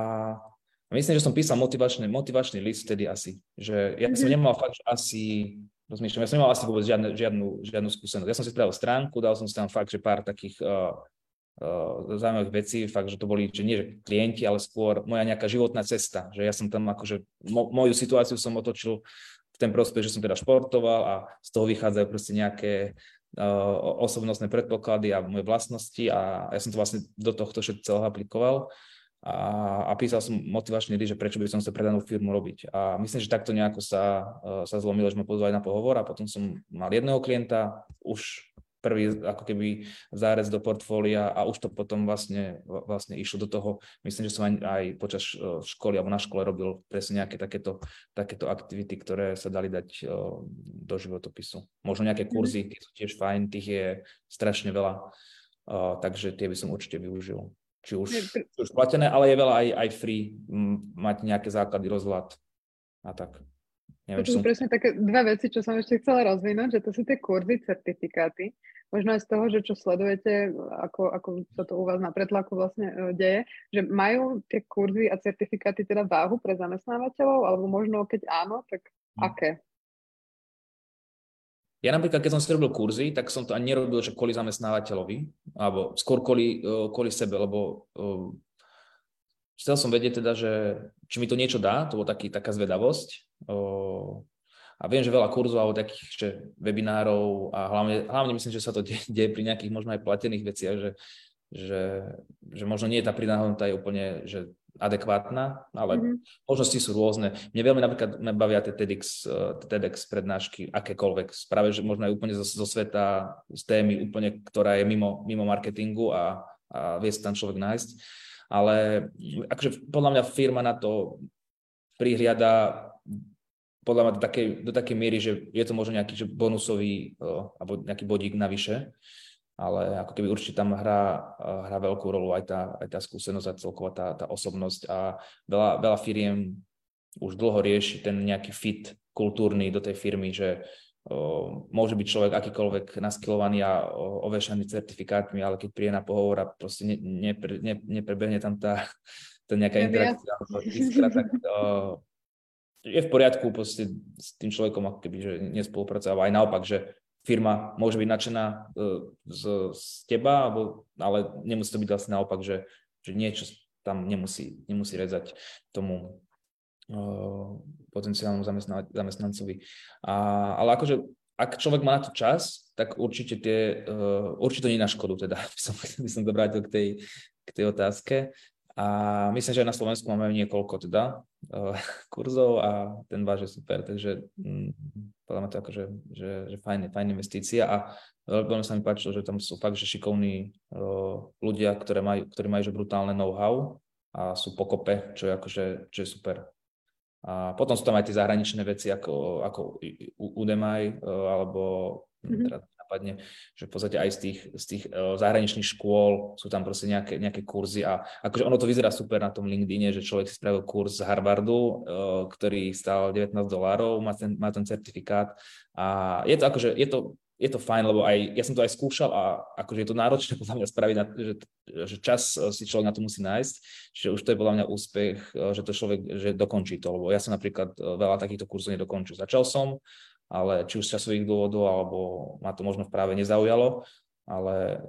Myslím, že som písal motivačný, motivačný list vtedy asi. Že ja som mhm. nemal fakt asi, rozmýšľam, ja som nemal asi vôbec žiadne, žiadnu, žiadnu skúsenosť. Ja som si spravil stránku, dal som si tam fakt, že pár takých uh, zaujímavých vecí, fakt, že to boli, že nie že klienti, ale skôr moja nejaká životná cesta. Že ja som tam akože, mo, moju situáciu som otočil v ten prospech, že som teda športoval a z toho vychádzajú proste nejaké uh, osobnostné predpoklady a moje vlastnosti a ja som to vlastne do tohto všetko celého aplikoval a, a písal som motivačný list, že prečo by som sa predanú firmu robiť. A myslím, že takto nejako sa, e, sa zlomilo, že ma pozvali na pohovor a potom som mal jedného klienta, už prvý ako keby zárez do portfólia a už to potom vlastne, vlastne išlo do toho. Myslím, že som aj, aj počas e, školy alebo na škole robil presne nejaké takéto, takéto aktivity, ktoré sa dali dať e, do životopisu. Možno nejaké mhm. kurzy, tie sú tiež fajn, tých je strašne veľa, takže tie by som určite využil či už, či už platené, ale je veľa aj, aj free, mať nejaké základy, rozhľad a tak. Neviem, to sú som... presne také dve veci, čo som ešte chcela rozvinúť, že to sú tie kurzy, certifikáty. Možno aj z toho, že čo sledujete, ako, ako sa to u vás na pretlaku vlastne e, deje, že majú tie kurzy a certifikáty teda váhu pre zamestnávateľov, alebo možno keď áno, tak hm. aké? Ja napríklad, keď som si robil kurzy, tak som to ani nerobil, že kvôli zamestnávateľovi, alebo skôr kvôli, e, kvôli sebe, lebo uh, chcel som vedieť teda, že či mi to niečo dá, to bol taký, taká zvedavosť. A viem, že veľa kurzov alebo takých že webinárov a hlavne, hlavne myslím, že sa to deje, deje pri nejakých možno aj platených veciach, že, že, že možno nie je tá pridaná hodnota je úplne, že adekvátna, ale mm-hmm. možnosti sú rôzne. Mne veľmi napríklad bavia tie TEDx, uh, TEDx prednášky, akékoľvek, práve že možno aj úplne zo, zo sveta, z témy úplne, ktorá je mimo, mimo marketingu a, a vie sa tam človek nájsť. Ale akože podľa mňa firma na to prihliada podľa mňa do takej, do takej miery, že je to možno nejaký že bonusový uh, alebo nejaký bodík navyše. Ale ako keby určite tam hrá, hrá veľkú rolu aj tá, aj tá skúsenosť a celková tá, tá osobnosť. A veľa, veľa firiem už dlho rieši ten nejaký fit kultúrny do tej firmy, že môže byť človek akýkoľvek naskilovaný a ovešaný certifikátmi, ale keď príde na pohovor a proste ne, ne, ne, neprebehne tam tá, tá nejaká interakcia, iskra, tak o, je v poriadku proste s tým človekom ako keby, že nespolupracuje, aj naopak, že firma môže byť nadšená e, z, z teba, alebo, ale nemusí to byť vlastne naopak, že, že niečo tam nemusí, nemusí rezať tomu, potenciálnom zamestnancovi. A, ale akože ak človek má na to čas, tak určite tie, uh, určite nie na škodu, teda by som, by som to vrátil k tej, k tej otázke. A myslím, že aj na Slovensku máme niekoľko teda uh, kurzov a ten váš je super, takže um, podľa mňa to akože, že, že fajn, fajn investícia a veľmi sa mi páčilo, že tam sú fakt, že šikovní uh, ľudia, ktoré majú, ktorí majú že brutálne know-how a sú pokope, čo je akože, čo je super. A potom sú tam aj tie zahraničné veci ako, ako Udemy e, alebo mm-hmm. teda napadne, že v podstate aj z tých, z tých uh, zahraničných škôl sú tam proste nejaké, nejaké kurzy a akože ono to vyzerá super na tom LinkedIne, že človek si spravil kurz z Harvardu, uh, ktorý stál 19 dolárov, má ten, má ten certifikát a je to akože, je to je to fajn, lebo aj ja som to aj skúšal a akože je to náročné podľa mňa spraviť, na, že, že čas eh, si človek na to musí nájsť, čiže už to je podľa mňa úspech, eh, že to človek že dokončí to, lebo ja som napríklad eh, veľa takýchto kurzov nedokončil. Začal som, ale či už z časových dôvodov, alebo ma to možno práve nezaujalo, ale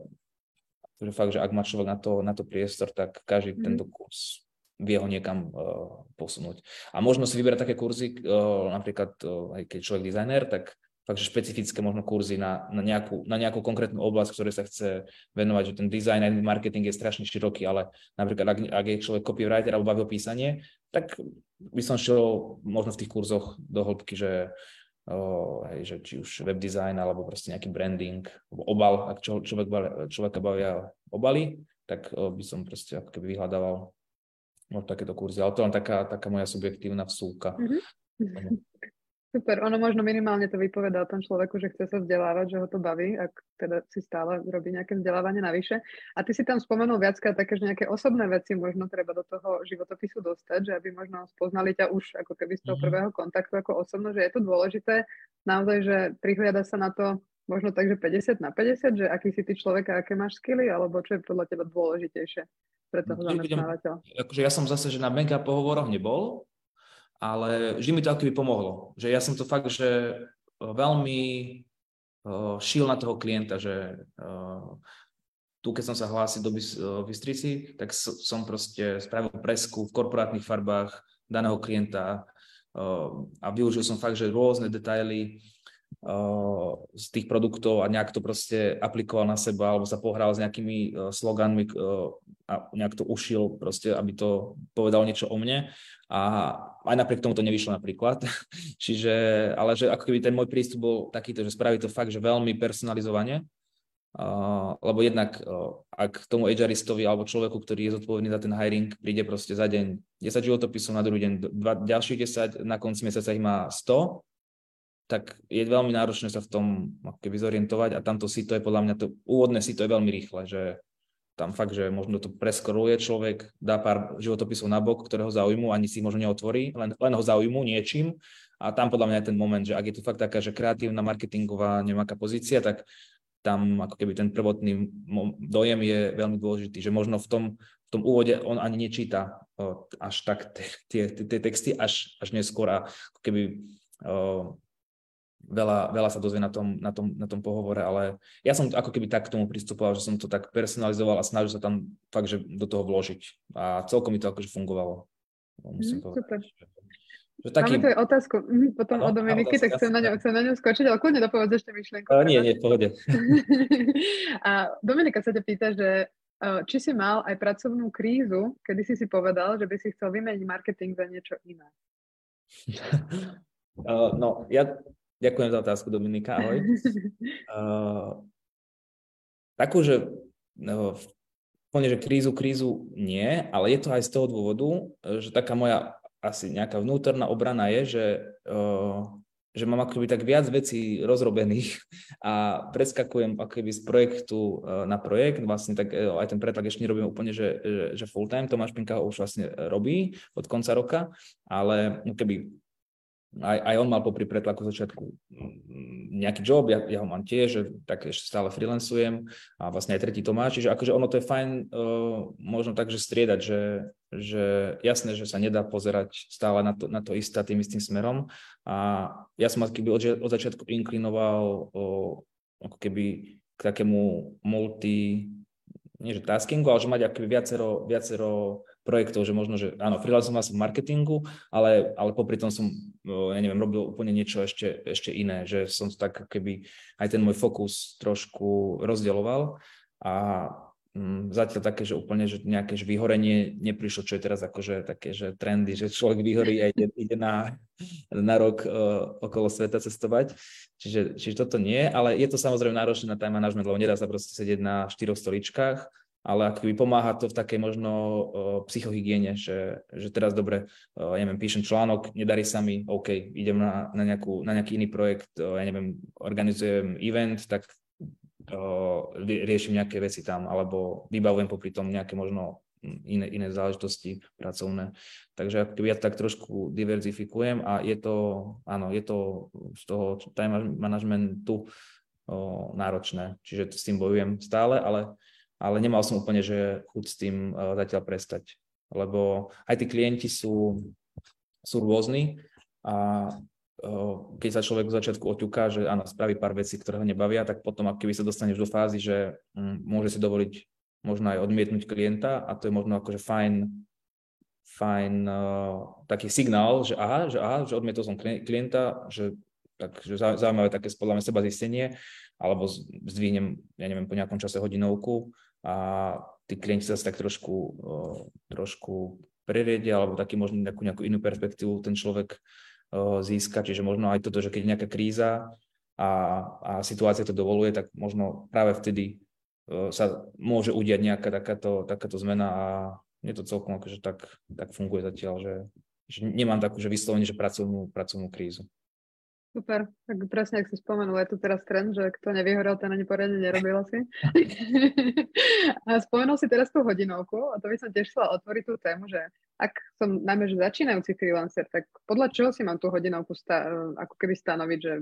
že fakt, že ak má človek na to, na to priestor, tak každý mm. tento kurz vie ho niekam uh, posunúť. A možno si vyberať také kurzy, uh, napríklad uh, aj keď človek dizajner, tak takže špecifické možno kurzy na, na, nejakú, na nejakú konkrétnu oblasť, ktoré sa chce venovať, že ten design a marketing je strašne široký, ale napríklad ak, ak je človek copywriter alebo baví o písanie, tak by som šiel možno v tých kurzoch do hĺbky, že, o, hej, že či už web design alebo proste nejaký branding, alebo obal, ak čo, človek, človeka bavia obaly, tak o, by som proste ako keby vyhľadával možno takéto kurzy. Ale to len taká, taká moja subjektívna vsúka. Mm-hmm. Super, ono možno minimálne to vypoveda o tom človeku, že chce sa vzdelávať, že ho to baví, ak teda si stále robí nejaké vzdelávanie navyše. A ty si tam spomenul viackrát také, že nejaké osobné veci možno treba do toho životopisu dostať, že aby možno spoznali ťa už ako keby z toho mm-hmm. prvého kontaktu ako osobno, že je to dôležité naozaj, že prihliada sa na to možno tak, že 50 na 50, že aký si ty človek a aké máš skily, alebo čo je podľa teba dôležitejšie pre toho zamestnávateľa? Akože ja som zase, že na mega pohovoroch nebol, ale vždy mi to akoby pomohlo. Že ja som to fakt, že e, veľmi uh, šil na toho klienta, že uh, tu, keď som sa hlásil do Bystrici, tak som proste spravil presku v korporátnych farbách daného klienta a využil som fakt, že rôzne detaily z tých produktov a nejak to proste aplikoval na seba alebo sa pohral s nejakými sloganmi a nejak to ušil proste, aby to povedal niečo o mne a aj napriek tomu to nevyšlo napríklad. Čiže, ale že ako keby ten môj prístup bol takýto, že spraví to fakt, že veľmi personalizovane, uh, lebo jednak uh, ak tomu HRistovi alebo človeku, ktorý je zodpovedný za ten hiring, príde proste za deň 10 životopisov, na druhý deň dva, ďalších 10, na konci mesiaca ich má 100, tak je veľmi náročné sa v tom ako keby zorientovať a tamto si to je podľa mňa to úvodné si to je veľmi rýchle, že tam fakt, že možno to preskoruje človek, dá pár životopisov na bok, ktoré ho zaujímu, ani si možno neotvorí, len, len ho zaujímu niečím. A tam podľa mňa je ten moment, že ak je to fakt taká, že kreatívna, marketingová nejaká pozícia, tak tam ako keby ten prvotný dojem je veľmi dôležitý, že možno v tom, v tom úvode on ani nečíta až tak tie, tie, tie texty, až, až neskôr a keby veľa, veľa sa dozvie na tom, na, tom, na tom pohovore, ale ja som ako keby tak k tomu pristupoval, že som to tak personalizoval a snažil sa tam fakt, že do toho vložiť. A celkom mi to akože fungovalo. Musím mm, povedať. Super. Že taký... Máme tu aj otázku mm, potom no, od Dominiky, tak chcem na, ňu, chcem na ňu skočiť, ale kľudne dopovedz ešte myšlienku. Uh, nie, nie, pohode. a Dominika sa ťa pýta, že či si mal aj pracovnú krízu, kedy si si povedal, že by si chcel vymeniť marketing za niečo iné? Uh, no, ja Ďakujem za otázku, Dominika. Ahoj. Uh, takú, že uh, plne, že krízu, krízu nie, ale je to aj z toho dôvodu, že taká moja asi nejaká vnútorná obrana je, že, uh, že mám akoby tak viac vecí rozrobených a preskakujem akoby z projektu uh, na projekt. Vlastne tak uh, aj ten pretlak ešte nerobím úplne, že, že, že full time. Tomáš Pinka ho už vlastne robí od konca roka, ale keby aj, aj on mal popri pretlaku začiatku mm, nejaký job, ja, ja ho mám tiež, tak ešte stále freelancujem a vlastne aj tretí to má, čiže akože ono to je fajn uh, možno tak, že striedať, že, že jasné, že sa nedá pozerať stále na to, na to isté tým istým smerom. A ja som keby od, od začiatku inklinoval uh, ako keby k takému multi, nie že taskingu, ale že mať akoby viacero, viacero projektov, že možno, že áno, freelancoval som v marketingu, ale, ale popri tom som, ja neviem, robil úplne niečo ešte, ešte iné, že som tak keby aj ten môj fokus trošku rozdeľoval a Mm, zatiaľ také, že úplne že nejaké že vyhorenie neprišlo, čo je teraz akože také, že trendy, že človek vyhorí a ide, ide na, na rok uh, okolo sveta cestovať. Čiže, čiže toto nie, ale je to samozrejme náročné na time management, lebo nedá sa proste sedieť na štyroch stoličkách, ale akoby pomáha to v takej možno uh, psychohygiene, že, že teraz dobre, uh, ja neviem, píšem článok, nedarí sa mi, OK, idem na, na, nejakú, na nejaký iný projekt, uh, ja neviem, organizujem event, tak riešim nejaké veci tam, alebo vybavujem popri tom nejaké možno iné, iné záležitosti pracovné. Takže ja tak trošku diverzifikujem a je to, áno, je to z toho time managementu o, náročné, čiže s tým bojujem stále, ale, ale nemal som úplne, že chuť s tým o, zatiaľ prestať, lebo aj tí klienti sú, sú rôzni a keď sa človek v začiatku oťuká, že áno, spraví pár vecí, ktoré ho nebavia, tak potom, keby sa dostaneš do fázy, že hm, môže si dovoliť možno aj odmietnúť klienta a to je možno akože fajn, fajn uh, taký signál, že aha, že aha, že odmietol som klienta, že takže zaujímavé také podľa mňa seba zistenie, alebo zdvihnem, ja neviem, po nejakom čase hodinovku a tí klienti sa tak trošku, uh, trošku preriedia, alebo taký možno nejakú, nejakú inú perspektívu ten človek získať. Čiže možno aj toto, že keď je nejaká kríza a, a situácia to dovoluje, tak možno práve vtedy sa môže udiať nejaká takáto, takáto zmena a je to celkom akože tak, tak funguje zatiaľ, že, že nemám takú, že vyslovene, že pracovnú, pracovnú krízu. Super, tak presne, ak si spomenul, je tu teraz trend, že kto nevyhorel, ten ani poriadne nerobil asi. a spomenul si teraz tú hodinovku a to by som tiež chcela otvoriť tú tému, že ak som najmä že začínajúci freelancer, tak podľa čoho si mám tú hodinovku sta- ako keby stanoviť, že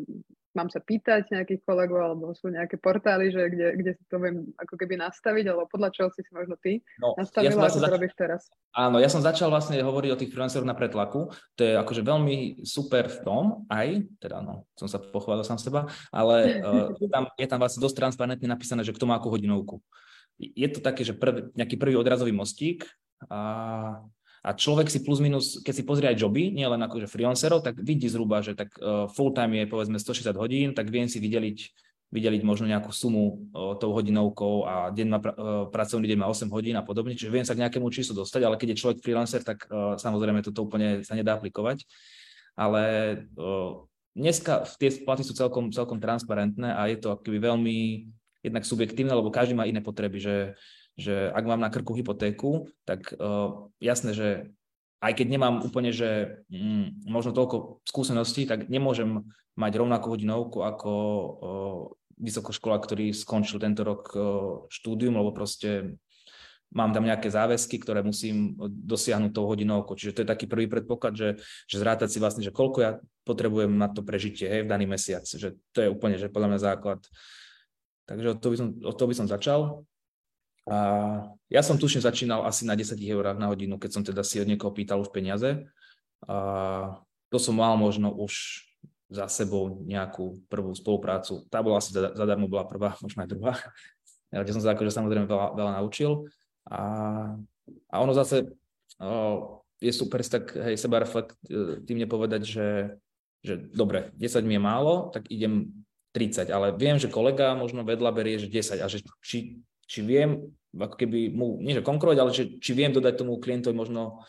mám sa pýtať nejakých kolegov, alebo sú nejaké portály, že kde, kde si to viem ako keby nastaviť, alebo podľa čoho si si možno ty no, nastavila, ja ako zač- robíš teraz? Áno, ja som začal vlastne hovoriť o tých freelanceroch na pretlaku. To je akože veľmi super v tom, aj, teda no, som sa pochválil sám seba, ale uh, tam, je tam vlastne dosť transparentne napísané, že kto má akú hodinovku. Je to také, že prv, nejaký prvý odrazový mostík a a človek si plus minus, keď si pozrie aj joby, nie len akože freelancerov, tak vidí zhruba, že tak uh, full time je povedzme 160 hodín, tak viem si vydeliť, vydeliť možno nejakú sumu uh, tou hodinovkou a deň má, uh, pracovný deň má 8 hodín a podobne, čiže viem sa k nejakému číslu dostať, ale keď je človek freelancer, tak samozrejme toto úplne sa nedá aplikovať. Ale dneska tie platy sú celkom, celkom transparentné a je to akoby veľmi jednak subjektívne, lebo každý má iné potreby, že že ak mám na krku hypotéku, tak uh, jasné, že aj keď nemám úplne, že mm, možno toľko skúseností, tak nemôžem mať rovnakú hodinovku ako uh, vysokoškola, ktorý skončil tento rok uh, štúdium, lebo proste mám tam nejaké záväzky, ktoré musím dosiahnuť tou hodinovkou. Čiže to je taký prvý predpoklad, že, že zrátať si vlastne, že koľko ja potrebujem na to prežitie hej, v daný mesiac. Že to je úplne, že podľa mňa základ. Takže od toho by som, od toho by som začal. A ja som tušne začínal asi na 10 eurách na hodinu, keď som teda si od niekoho pýtal už peniaze. A to som mal možno už za sebou nejakú prvú spoluprácu. Tá bola asi zadarmo, bola prvá, možno aj druhá. Kde som sa akože samozrejme veľa, veľa naučil. A, a ono zase o, je super si tak hej, seba reflektívne povedať, že, že dobre, 10 mi je málo, tak idem 30, ale viem, že kolega možno vedľa berie, že 10 a že či či viem, ako keby mu, nie že konkurovať, ale že, či viem dodať tomu klientovi možno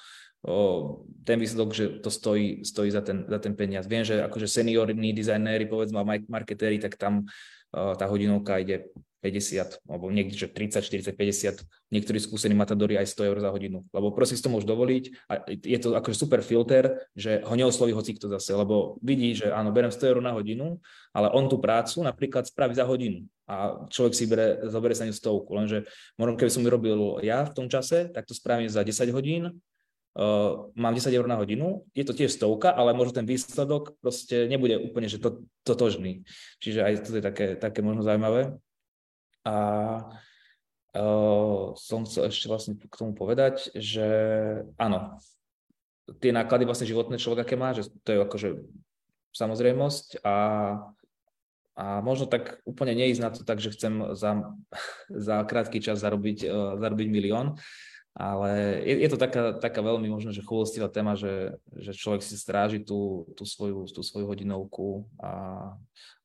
o, ten výsledok, že to stojí, stojí za, ten, za ten peniaz. Viem, že akože seniorní dizajnéri, povedzme, marketéri, tak tam o, tá hodinovka ide 50, alebo niekde, že 30, 40, 50, niektorí skúsení matadori aj 100 eur za hodinu. Lebo prosím si to môžu dovoliť a je to akože super filter, že ho neosloví hoci kto zase, lebo vidí, že áno, berem 100 eur na hodinu, ale on tú prácu napríklad spraví za hodinu a človek si bere, zoberie sa ňu stovku. Lenže možno keby som robil ja v tom čase, tak to spravím za 10 hodín, uh, mám 10 eur na hodinu, je to tiež stovka, ale možno ten výsledok proste nebude úplne že to, totožný. Čiže aj to je také, také možno zaujímavé. A uh, som chcel ešte vlastne k tomu povedať, že áno, tie náklady vlastne životné človek, aké má, že to je akože samozrejmosť a, a možno tak úplne neísť na to tak, že chcem za, za krátky čas zarobiť, uh, zarobiť milión, ale je, je to taká, taká veľmi možno, že chulostivá téma, že, že človek si stráži tú, tú, svoju, tú svoju hodinovku a,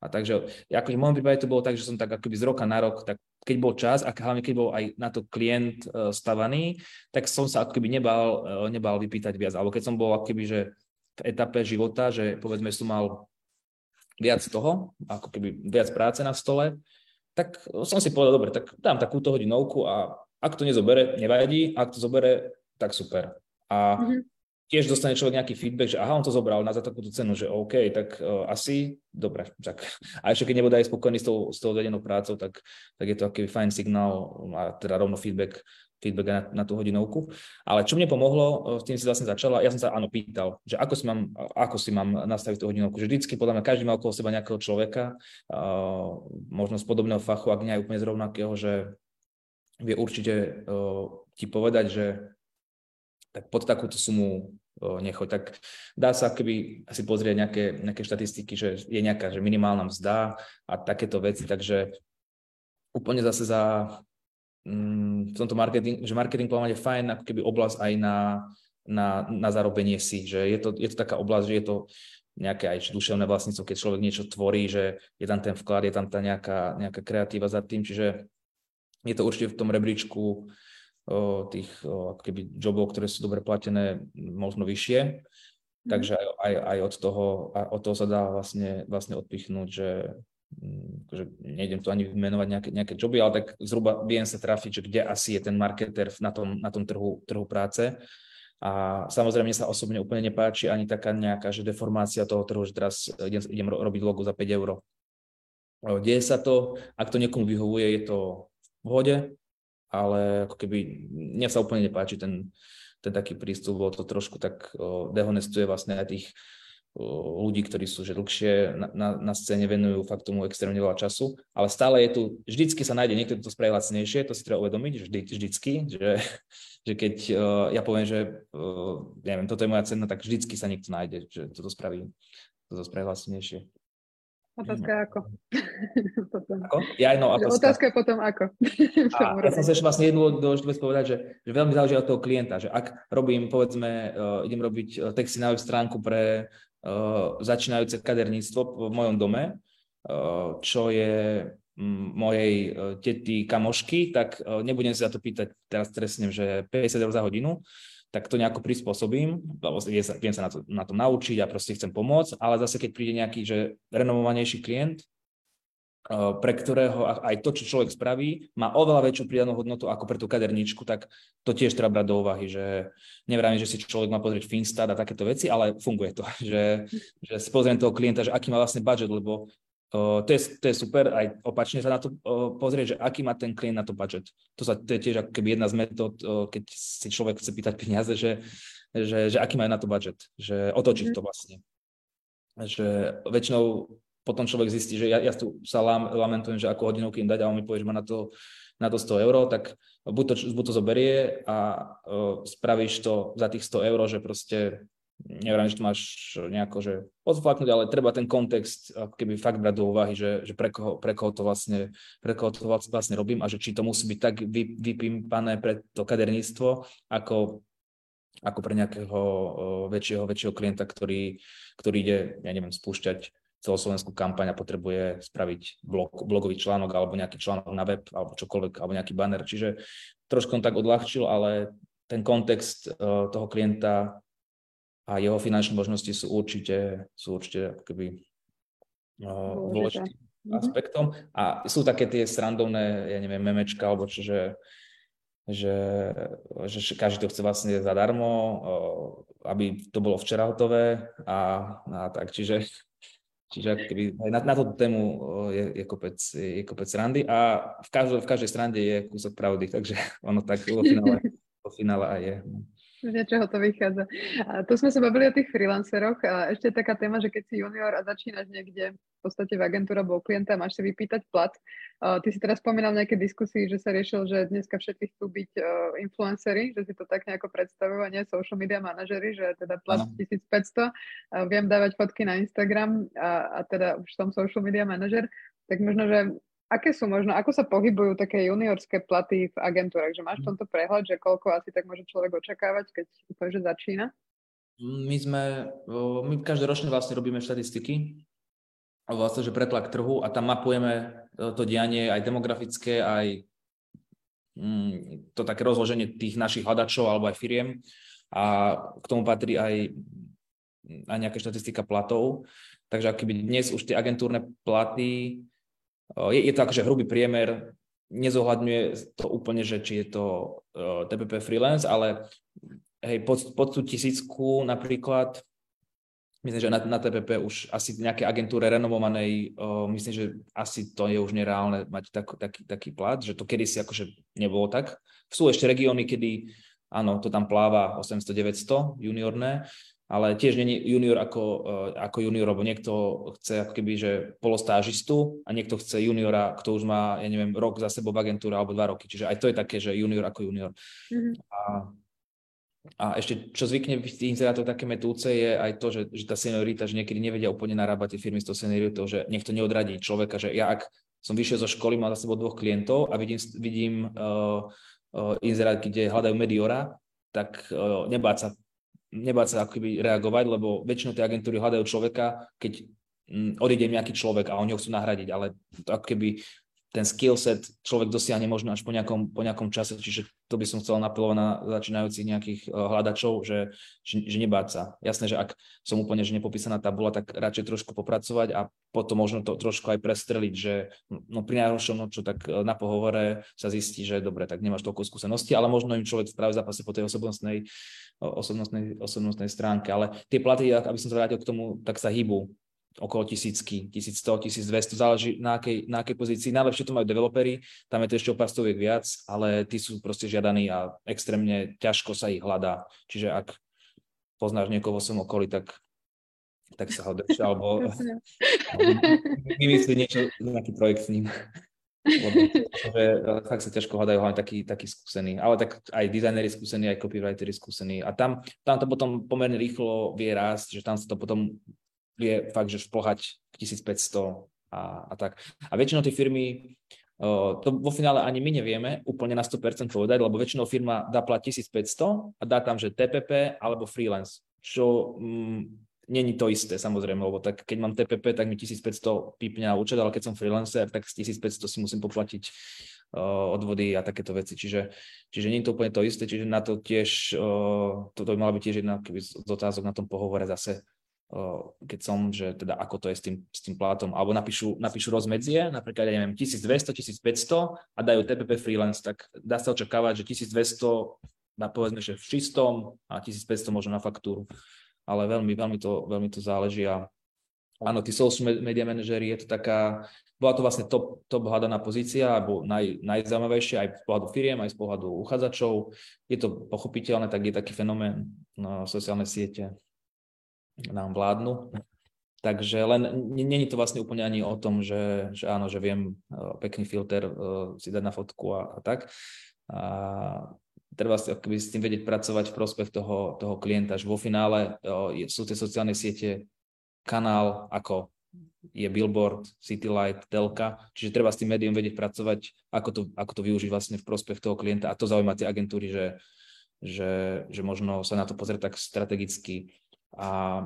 a takže, ako v môjom prípade to bolo tak, že som tak akoby z roka na rok, tak keď bol čas a hlavne keď bol aj na to klient uh, stavaný, tak som sa akoby nebal, uh, nebal vypýtať viac, alebo keď som bol akoby, že v etape života, že povedzme som mal viac toho, ako keby viac práce na stole, tak som si povedal, dobre, tak dám takúto hodinovku a ak to nezobere, nevadí, ak to zobere, tak super. A mm-hmm. tiež dostane človek nejaký feedback, že aha, on to zobral na za takúto cenu, že OK, tak uh, asi, dobre. Tak. A ešte keď nebude aj spokojný s tou, s tou vedenou prácou, tak, tak je to aký fajn signál a teda rovno feedback feedback na, na tú hodinovku. Ale čo mne pomohlo, s tým si vlastne začala, ja som sa áno pýtal, že ako si mám, ako si mám nastaviť tú hodinovku, že vždycky podľa mňa každý má okolo seba nejakého človeka, uh, možno z podobného fachu, ak nie aj úplne z rovnakého, že vie určite uh, ti povedať, že tak pod takúto sumu uh, nechoď. Tak dá sa keby asi pozrieť nejaké, nejaké štatistiky, že je nejaká že minimálna mzda a takéto veci, takže úplne zase za v tomto marketing, že marketing je fajn ako keby oblasť aj na, na, na zarobenie si, že je to, je to taká oblasť, že je to nejaké aj duševné vlastníctvo, keď človek niečo tvorí, že je tam ten vklad, je tam tá nejaká, nejaká kreatíva za tým, čiže je to určite v tom rebríčku tých ako keby jobov, ktoré sú dobre platené, možno vyššie. Mm. Takže aj, aj od, toho, od toho sa dá vlastne, vlastne odpichnúť, že, mm, že nejdem tu ani vymenovať nejaké, nejaké joby, ale tak zhruba viem sa trafiť, že kde asi je ten marketer na tom, na tom trhu, trhu práce. A samozrejme, mne sa osobne úplne nepáči ani taká nejaká že deformácia toho trhu, že teraz idem, idem robiť logo za 5 eur. Deje sa to, ak to niekomu vyhovuje, je to pohode, ale ako keby mne sa úplne nepáči ten, ten taký prístup, bolo to trošku tak dehonestuje vlastne aj tých ľudí, ktorí sú že dlhšie na, na, na scéne, venujú fakt tomu extrémne veľa času, ale stále je tu, vždycky sa nájde niekto, kto to spraví lacnejšie, to si treba uvedomiť, vždy, vždycky, že, že keď o, ja poviem, že o, neviem, toto je moja cena, tak vždycky sa niekto nájde, že toto spraví, toto spraví lacnejšie. Otázka je ako. potom. Ako? Ja, no, otázka. otázka je potom ako. A ja som sa ešte vlastne jednu dôležitú vec povedať, že, že veľmi záleží od toho klienta, že ak robím, povedzme, uh, idem robiť uh, texty na web stránku pre uh, začínajúce kaderníctvo v mojom dome, uh, čo je m, mojej tety kamošky, tak nebudem sa to pýtať teraz trestne, že 50 eur za hodinu, tak to nejako prispôsobím, lebo sa, viem sa na, to, na to naučiť a proste chcem pomôcť, ale zase keď príde nejaký že renovovanejší klient, eh, pre ktorého aj to, čo človek spraví, má oveľa väčšiu pridanú hodnotu ako pre tú kaderničku, tak to tiež treba brať do úvahy, že nevrávim, že si človek má pozrieť Finstat a takéto veci, ale funguje to, že, že si pozriem toho klienta, že aký má vlastne budget, lebo to, je, to je super, aj opačne sa na to pozrieť, že aký má ten klient na to budget. To, sa, to je tiež ako keby jedna z metód, keď si človek chce pýtať peniaze, že, že, že aký má na to budget, že otočiť to vlastne. Že väčšinou potom človek zistí, že ja, ja tu sa lamentujem, že ako hodinovky im dať a on mi povie, že má na to, na to 100 eur, tak buď to, buď to zoberie a uh, spravíš to za tých 100 eur, že proste neviem, že to máš nejako, že odflaknúť, ale treba ten kontext ako keby fakt brať do úvahy, že, že pre, koho, pre, koho to vlastne, pre koho to vlastne robím a že či to musí byť tak vy, vypímpané pre to kaderníctvo, ako, ako pre nejakého väčšieho, väčšieho klienta, ktorý, ktorý ide, ja neviem, spúšťať celoslovenskú kampaň a potrebuje spraviť blog, blogový článok alebo nejaký článok na web alebo čokoľvek, alebo nejaký banner. Čiže trošku on tak odľahčil, ale ten kontext uh, toho klienta a jeho finančné možnosti sú určite, sú určite ako keby uh, dôležitým mm-hmm. aspektom. A sú také tie srandovné, ja neviem, memečka, alebo čo, že, že, každý to chce vlastne zadarmo, aby to bolo včera hotové a, a tak. Čiže, čiže keby na, na túto tému je, je, kopec, je kopec randy a v, každej, v každej strande je kúsok pravdy, takže ono tak vo finále, vo finále aj je. Niečoho to vychádza. A tu sme sa bavili o tých freelanceroch a ešte taká téma, že keď si junior a začínaš niekde v podstate v agentúre alebo klienta, máš si vypýtať plat. Uh, ty si teraz spomínal nejaké diskusii, že sa riešil, že dneska všetci chcú byť uh, influencery, že si to tak nejako predstavujú a nie social media manažery, že teda plat no. 1500, uh, viem dávať fotky na Instagram a, a teda už som social media manažer, tak možno, že Aké sú možno, ako sa pohybujú také juniorské platy v agentúrach? Že máš v tomto prehľad, že koľko asi tak môže človek očakávať, keď úplne, že začína? My sme, my každoročne vlastne robíme štatistiky, vlastne, že pretlak trhu a tam mapujeme to dianie aj demografické, aj mm, to také rozloženie tých našich hľadačov alebo aj firiem a k tomu patrí aj, aj nejaká štatistika platov. Takže akoby dnes už tie agentúrne platy, je, je to akože hrubý priemer, nezohľadňuje to úplne, že či je to TPP freelance, ale hej, pod, pod tú tisícku napríklad, myslím, že na, na TPP už asi nejaké agentúre renovovanej, uh, myslím, že asi to je už nereálne mať tak, taký, taký plat, že to kedysi akože nebolo tak. Sú ešte regióny, kedy áno, to tam pláva 800-900 juniorné, ale tiež není junior ako, uh, ako junior, lebo niekto chce ako keby, že polostážistu a niekto chce juniora, kto už má, ja neviem, rok za sebou v agentúre alebo dva roky. Čiže aj to je také, že junior ako junior. Mm-hmm. A a ešte, čo zvykne v tých inzerátoch také metúce, je aj to, že, že tá seniorita, že niekedy nevedia úplne narábať tie firmy s tou senioritou, že niekto neodradí človeka, že ja ak som vyšiel zo školy, mal za sebou dvoch klientov a vidím, vidím uh, uh, inzerát, kde hľadajú mediora, tak uh, nebáť sa, nebáť sa akoby reagovať, lebo väčšinou tie agentúry hľadajú človeka, keď um, odíde nejaký človek a oni ho chcú nahradiť, ale to ako keby ten skill set človek dosiahne možno až po nejakom, po nejakom čase, čiže to by som chcel napilovať na začínajúcich nejakých eh, hľadačov, že, že, že nebáť sa. Jasné, že ak som úplne že nepopísaná tabula, tak radšej trošku popracovať a potom možno to trošku aj prestreliť, že no pri najhoršom, no čo tak eh, na pohovore sa zistí, že dobre, tak nemáš toľko skúseností, ale možno im človek práve zápase po tej osobnostnej, eh, osobnostnej, osobnostnej stránke. Ale tie platy, aby som sa vrátil k tomu, tak sa hýbu okolo tisícky, 1100, 1200, záleží na akej, na akej pozícii. Najlepšie to majú developeri, tam je to ešte o pár stoviek viac, ale tí sú proste žiadaní a extrémne ťažko sa ich hľadá. Čiže ak poznáš niekoho vo svojom okolí, tak, tak sa hľadaš, alebo, vymyslí niečo, nejaký projekt s ním. Lebo, že e, fakt sa ťažko hľadajú hlavne takí, takí skúsení. Ale tak aj dizajneri skúsení, aj copywriteri skúsení. A tam, tam to potom pomerne rýchlo vie rásť, že tam sa to potom vie fakt, že šplhať 1500 a, a tak. A väčšinou tie firmy, to vo finále ani my nevieme úplne na 100% povedať, lebo väčšinou firma dá plat 1500 a dá tam, že TPP alebo freelance, čo mm, není to isté samozrejme, lebo tak keď mám TPP, tak mi 1500 pípne na účet, ale keď som freelancer, tak z 1500 si musím poplatiť odvody a takéto veci. Čiže, čiže nie je to úplne to isté, čiže na to tiež, toto by mala byť tiež jedna z otázok na tom pohovore zase, keď som, že teda ako to je s tým, s tým platom, alebo napíšu, napíšu rozmedzie, napríklad, ja neviem, 1200, 1500 a dajú TPP freelance, tak dá sa očakávať, že 1200 na povedzme, že v čistom a 1500 možno na faktúru. Ale veľmi, veľmi to, veľmi to záleží a áno, tí social media manažery je to taká, bola to vlastne top, top hľadaná pozícia, alebo naj, najzaujímavejšia aj z pohľadu firiem, aj z pohľadu uchádzačov. Je to pochopiteľné, tak je taký fenomén na sociálne siete nám vládnu. Takže len není to vlastne úplne ani o tom, že, že áno, že viem uh, pekný filter uh, si dať na fotku a, a tak. A treba si akoby s tým vedieť pracovať v prospech toho, toho klienta, že vo finále uh, sú tie sociálne siete kanál ako je Billboard, Citylight, Telka, čiže treba s tým médium vedieť pracovať, ako to, ako to využiť vlastne v prospech toho klienta a to zaujíma tie agentúry, že, že, že možno sa na to pozrieť tak strategicky a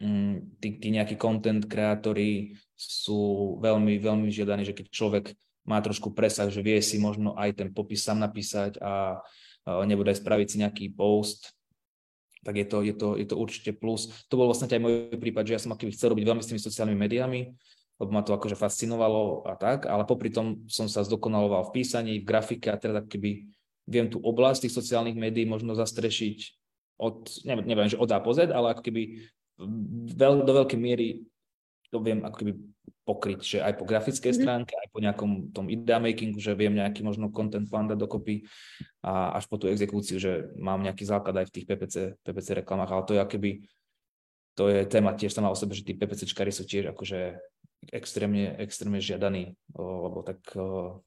mm, tí, tí nejakí content kreatóri sú veľmi, veľmi žiadaní, že keď človek má trošku presah, že vie si možno aj ten popis sám napísať a, a nebude aj spraviť si nejaký post, tak je to, je, to, je to určite plus. To bol vlastne aj môj prípad, že ja som aký chcel robiť veľmi s tými sociálnymi médiami, lebo ma to akože fascinovalo a tak, ale popri tom som sa zdokonaloval v písaní, v grafike a teda keby viem tú oblasť tých sociálnych médií možno zastrešiť od, neviem, neviem že od A po Z, ale ako keby veľ, do veľkej miery to viem ako keby pokryť, že aj po grafickej mm-hmm. stránke, aj po nejakom tom idea makingu, že viem nejaký možno content plan dať dokopy a až po tú exekúciu, že mám nejaký základ aj v tých PPC, PPC reklamách, ale to je akoby, to je téma tiež sama o sebe, že tí PPCčkári sú tiež akože extrémne, extrémne žiadaní, lebo tak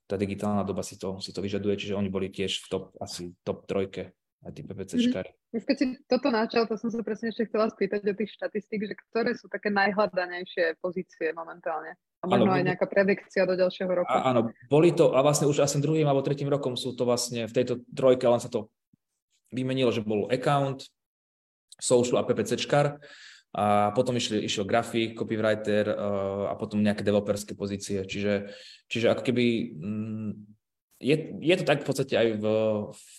tá digitálna doba si to, si to vyžaduje, čiže oni boli tiež v top, asi top trojke aj tí PPCčkári. Mm-hmm. Už keď si toto načal, to som sa presne ešte chcela spýtať o tých štatistík, že ktoré sú také najhľadanejšie pozície momentálne? A možno ano, aj nejaká predikcia do ďalšieho roku. A, áno, boli to, a vlastne už asi druhým alebo tretím rokom sú to vlastne v tejto trojke, len sa to vymenilo, že bol account, social a PPCčkar a potom išli, išiel grafik, copywriter uh, a potom nejaké developerské pozície. Čiže, čiže ako keby mm, je, je to tak v podstate aj v, v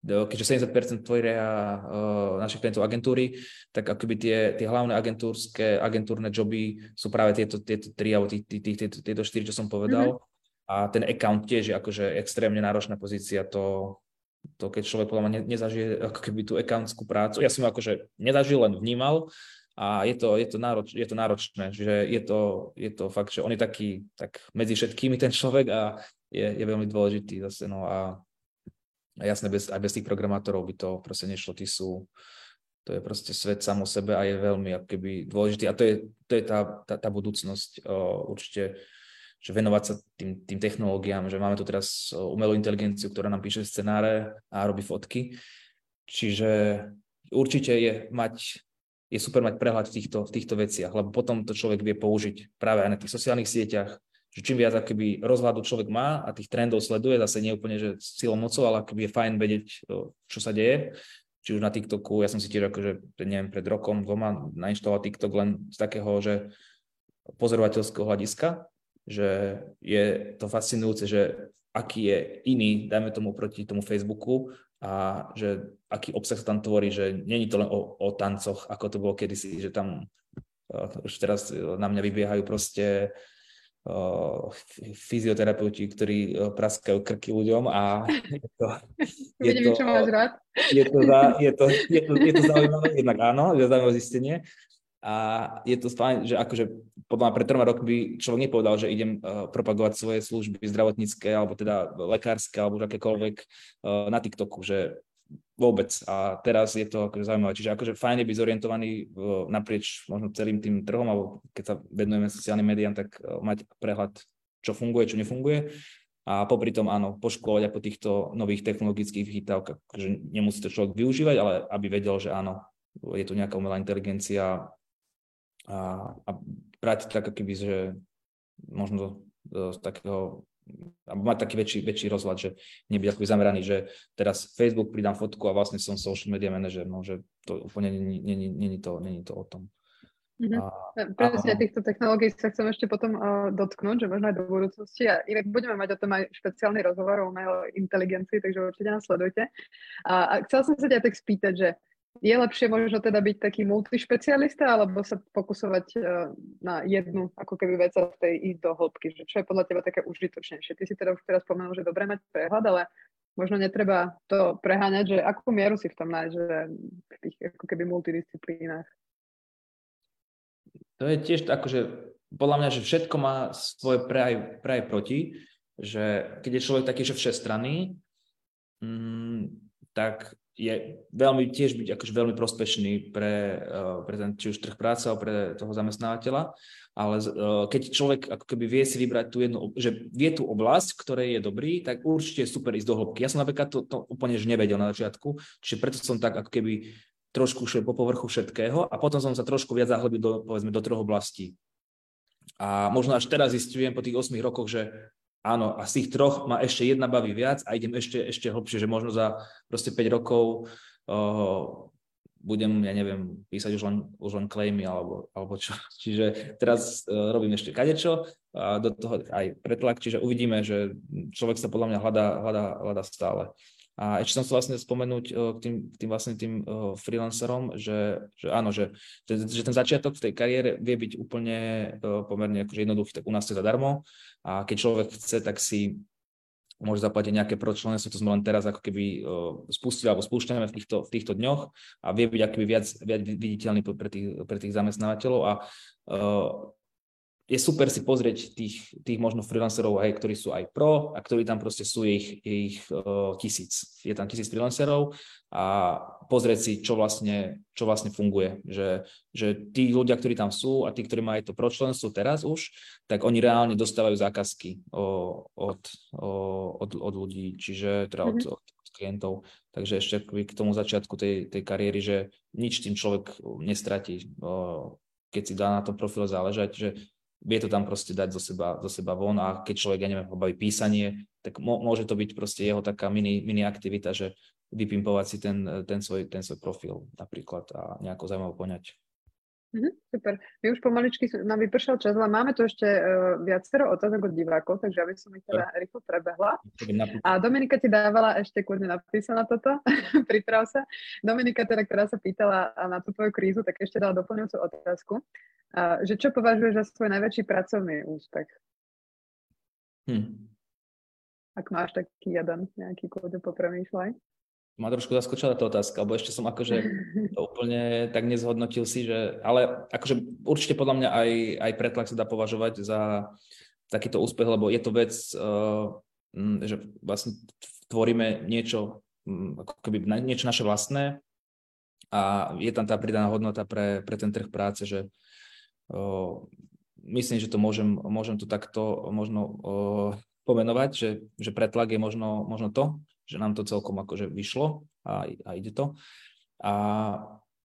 keďže 70% tvoria uh, našich klientov agentúry, tak akoby tie, tie hlavné agentúrske, agentúrne joby sú práve tieto, tieto tri alebo tí, tí, tí, tieto, tieto štyri, čo som povedal. Mm-hmm. A ten account tiež je akože extrémne náročná pozícia. To, to keď človek podľa mňa nezažije ako keby tú accountskú prácu. Ja som akože nezažil, len vnímal a je to, je to, nároč, je to náročné, že je to, je to fakt, že on je taký tak medzi všetkými ten človek a je, je veľmi dôležitý zase, no a, a jasne, bez, aj bez tých programátorov by to proste nešlo, tí sú, to je proste svet sám o sebe a je veľmi keby dôležitý a to je, to je tá, tá, tá budúcnosť o, určite že venovať sa tým, tým technológiám, že máme tu teraz umelú inteligenciu, ktorá nám píše scenáre a robí fotky. Čiže určite je mať je super mať prehľad v týchto, v týchto veciach, lebo potom to človek vie použiť práve aj na tých sociálnych sieťach, že čím viac akoby rozhľadu človek má a tých trendov sleduje, zase nie úplne, že s cieľom mocou, ale akoby je fajn vedieť, čo sa deje. Či už na TikToku, ja som si tiež akože, neviem, pred rokom, dvoma nainštaloval TikTok len z takého, že pozorovateľského hľadiska, že je to fascinujúce, že aký je iný, dajme tomu proti tomu Facebooku a že aký obsah sa tam tvorí, že není to len o, o tancoch, ako to bolo kedysi, že tam už teraz na mňa vybiehajú proste uh, fyzioterapeuti, ktorí praskajú krky ľuďom a je to, je to, čo máš rád. Je to, je to, je to, je to zaujímavé, jednak áno, je zaujímavé zistenie, a je to fajn, že akože podľa mňa pred troma rokmi človek nepovedal, že idem uh, propagovať svoje služby zdravotnícke alebo teda lekárske alebo akékoľvek uh, na TikToku, že vôbec. A teraz je to akože zaujímavé. Čiže akože fajn je byť zorientovaný uh, naprieč možno celým tým trhom, alebo keď sa venujeme sociálnym médiám, tak uh, mať prehľad, čo funguje, čo nefunguje. A popri tom áno, poškolovať aj po týchto nových technologických vychytávkach, že nemusí to človek využívať, ale aby vedel, že áno, je tu nejaká umelá inteligencia, a, a brať tak, keby, že možno z takého alebo mať taký väčší, väčší rozhľad, že nebyť ako zameraný, že teraz Facebook pridám fotku a vlastne som social media manager, no, že to úplne není to, to o tom. Mm-hmm. A, Presne a... týchto technológií sa chcem ešte potom uh, dotknúť, že možno aj do budúcnosti. A inak budeme mať o tom aj špeciálny rozhovor o umelej inteligencii, takže určite nás sledujte. A, a chcel som sa ťa tak spýtať, že je lepšie možno teda byť taký multišpecialista alebo sa fokusovať uh, na jednu ako keby vec a tej ísť do hĺbky, že čo je podľa teba také užitočnejšie. Ty si teda už teraz spomenul, že dobre mať prehľad, ale možno netreba to preháňať, že akú mieru si v tom nájsť, že v tých ako keby multidisciplínach. To je tiež tak, že podľa mňa, že všetko má svoje pre aj, pre aj proti, že keď je človek taký, že všestranný, mm, tak je veľmi, tiež byť akože veľmi prospešný pre, eh, pre ten či už trh práce alebo pre toho zamestnávateľa, ale eh, keď človek ako keby vie si vybrať tú jednu, že vie tú oblasť, ktorej je dobrý, tak určite je super ísť do hĺbky. Ja som napríklad to, to úplne že nevedel na začiatku, čiže preto som tak ako keby trošku šiel po povrchu všetkého a potom som sa trošku viac zahlbil do, povedzme, do troch oblastí. A možno až teraz zistujem po tých 8 rokoch, že áno, a z tých troch ma ešte jedna baví viac a idem ešte, ešte hlbšie, že možno za proste 5 rokov uh, budem, ja neviem, písať už len, už len claimy alebo, alebo čo. Čiže teraz uh, robím ešte kadečo a do toho aj pretlak, čiže uvidíme, že človek sa podľa mňa hľadá, hľadá, hľadá stále. A ešte som chcel vlastne spomenúť uh, k tým, tým vlastne tým uh, freelancerom, že, že áno, že, že ten začiatok v tej kariére vie byť úplne uh, pomerne akože jednoduchý, tak u nás je zadarmo. A keď človek chce, tak si môže zaplatiť nejaké pročlenstvo, to sme len teraz ako keby spustili alebo spúšťame v týchto, v týchto dňoch a vie byť akoby viac, viac viditeľný pre tých, pre tých zamestnávateľov. A je super si pozrieť tých, tých možno freelancerov, hej, ktorí sú aj pro a ktorí tam proste sú ich, ich uh, tisíc. Je tam tisíc freelancerov a pozrieť si, čo vlastne, čo vlastne funguje. Že, že tí ľudia, ktorí tam sú a tí, ktorí majú to pročlenstvo teraz už, tak oni reálne dostávajú zákazky o, od, o, od, od ľudí, čiže teda mm-hmm. od, od klientov. Takže ešte k tomu začiatku tej, tej kariéry, že nič tým človek nestratí, keď si dá na tom profile záležať, že vie to tam proste dať zo seba, zo seba von a keď človek, ja neviem, baví písanie, tak môže to byť proste jeho taká mini, mini aktivita, že vypimpovať si ten, ten, svoj, ten svoj profil napríklad a nejako zaujímavo poňať. Mm-hmm, super. My už pomaličky nám vypršal čas, ale máme tu ešte uh, viacero otázok od divákov, takže aby som ich teda rýchlo prebehla. A Dominika ti dávala ešte kľudne napísaná toto, priprav sa. Dominika teda, ktorá sa pýtala na tú tvoju krízu, tak ešte dala doplňujúcu otázku, uh, že čo považuješ za svoj najväčší pracovný úspech? Hm. Ak máš taký jeden, nejaký kľudne popremýšľaj ma trošku zaskočila tá otázka, lebo ešte som akože to úplne tak nezhodnotil si, že, ale akože určite podľa mňa aj, aj pretlak sa dá považovať za takýto úspech, lebo je to vec, uh, že vlastne tvoríme niečo, ako keby niečo naše vlastné a je tam tá pridaná hodnota pre, pre ten trh práce, že uh, myslím, že to môžem, môžem to takto možno uh, pomenovať, že, že pretlak je možno, možno to, že nám to celkom akože vyšlo a, a ide to. A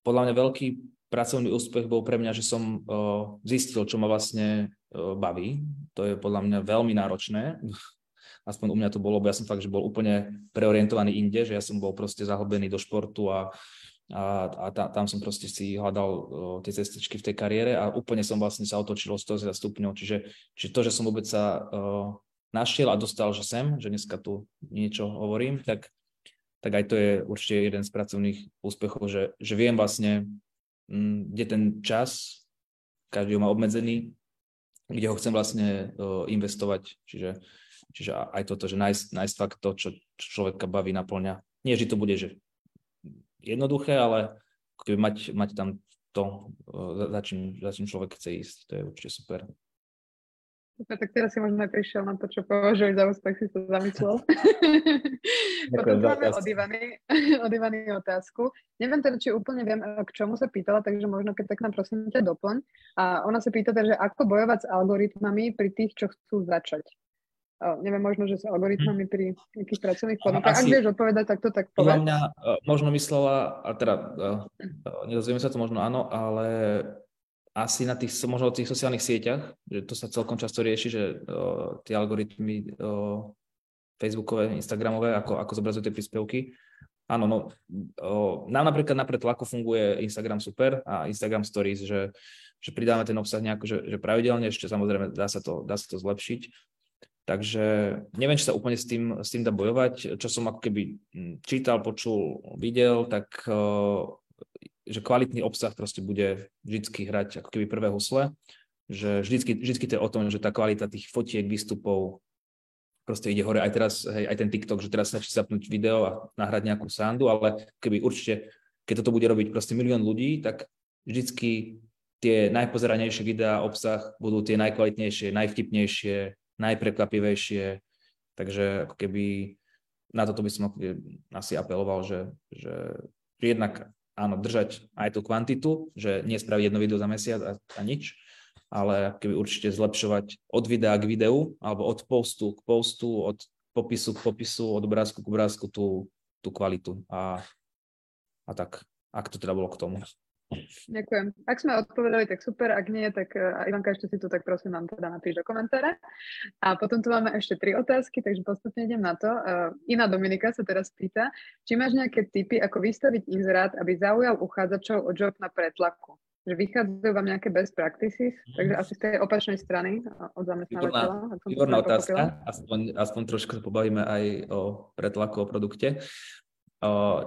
podľa mňa veľký pracovný úspech bol pre mňa, že som uh, zistil, čo ma vlastne uh, baví. To je podľa mňa veľmi náročné. Aspoň u mňa to bolo, bo ja som fakt, že bol úplne preorientovaný inde, že ja som bol proste zahlbený do športu a, a, a ta, tam som proste si hľadal uh, tie cestičky v tej kariére a úplne som vlastne sa otočil o 100 stupňov. Čiže, čiže to, že som vôbec sa uh, našiel a dostal, že sem, že dneska tu niečo hovorím, tak, tak aj to je určite jeden z pracovných úspechov, že, že viem vlastne, mm, kde ten čas, každý ho má obmedzený, kde ho chcem vlastne uh, investovať. Čiže, čiže aj toto, že nájsť, nájsť fakt to, čo, človeka baví, naplňa. Nie, že to bude že jednoduché, ale mať, mať tam to, uh, za, čím, za čím človek chce ísť, to je určite super. Super, tak teraz si možno aj prišiel na to, čo považuješ za úspech, si sa zamyslel. Potom máme od Ivany, od Ivany otázku. Neviem teda, či úplne viem, k čomu sa pýtala, takže možno keď tak nám prosím ťa doplň. A ona sa pýta, teda, že ako bojovať s algoritmami pri tých, čo chcú začať. O, neviem, možno, že s algoritmami pri nejakých pracovných podmienkach. Ak vieš odpovedať takto, tak povedz. mňa e, možno myslela, a teda, uh, nedozvieme sa to možno áno, ale asi na tých, možno tých sociálnych sieťach, že to sa celkom často rieši, že o, tie algoritmy o, Facebookové, Instagramové, ako, ako zobrazujú tie príspevky. Áno, no, o, nám napríklad na pretlaku funguje Instagram super a Instagram Stories, že, že pridáme ten obsah nejako, že, že pravidelne, ešte samozrejme dá sa to, dá sa to zlepšiť. Takže neviem, či sa úplne s tým, s tým dá bojovať. Čo som ako keby čítal, počul, videl, tak že kvalitný obsah proste bude vždycky hrať ako keby prvé husle, že vždycky, vždycky to je o tom, že tá kvalita tých fotiek, výstupov proste ide hore. Aj teraz, hej, aj ten TikTok, že teraz stačí zapnúť video a nahrať nejakú sandu, ale keby určite, keď toto bude robiť proste milión ľudí, tak vždycky tie najpozeranejšie videá, obsah budú tie najkvalitnejšie, najvtipnejšie, najprekvapivejšie. Takže ako keby na toto by som asi apeloval, že, že jednak áno, držať aj tú kvantitu, že nie spraviť jedno video za mesiac a, a nič, ale keby určite zlepšovať od videa k videu, alebo od postu k postu, od popisu k popisu, od obrázku k obrázku tú, tú kvalitu. A, a tak, ak to teda bolo k tomu. Ďakujem. Ak sme odpovedali, tak super. Ak nie, tak uh, Ivanka, ešte si tu, tak prosím nám teda napíš do komentára. A potom tu máme ešte tri otázky, takže postupne idem na to. Uh, Iná Dominika sa teraz pýta, či máš nejaké tipy, ako vystaviť inzerát, aby zaujal uchádzačov o job na pretlaku? Že vychádzajú vám nejaké best practices, mm. takže asi z tej opačnej strany od zamestnávateľa. Výborná otázka, aspoň, aspoň trošku sa pobavíme aj o pretlaku, o produkte.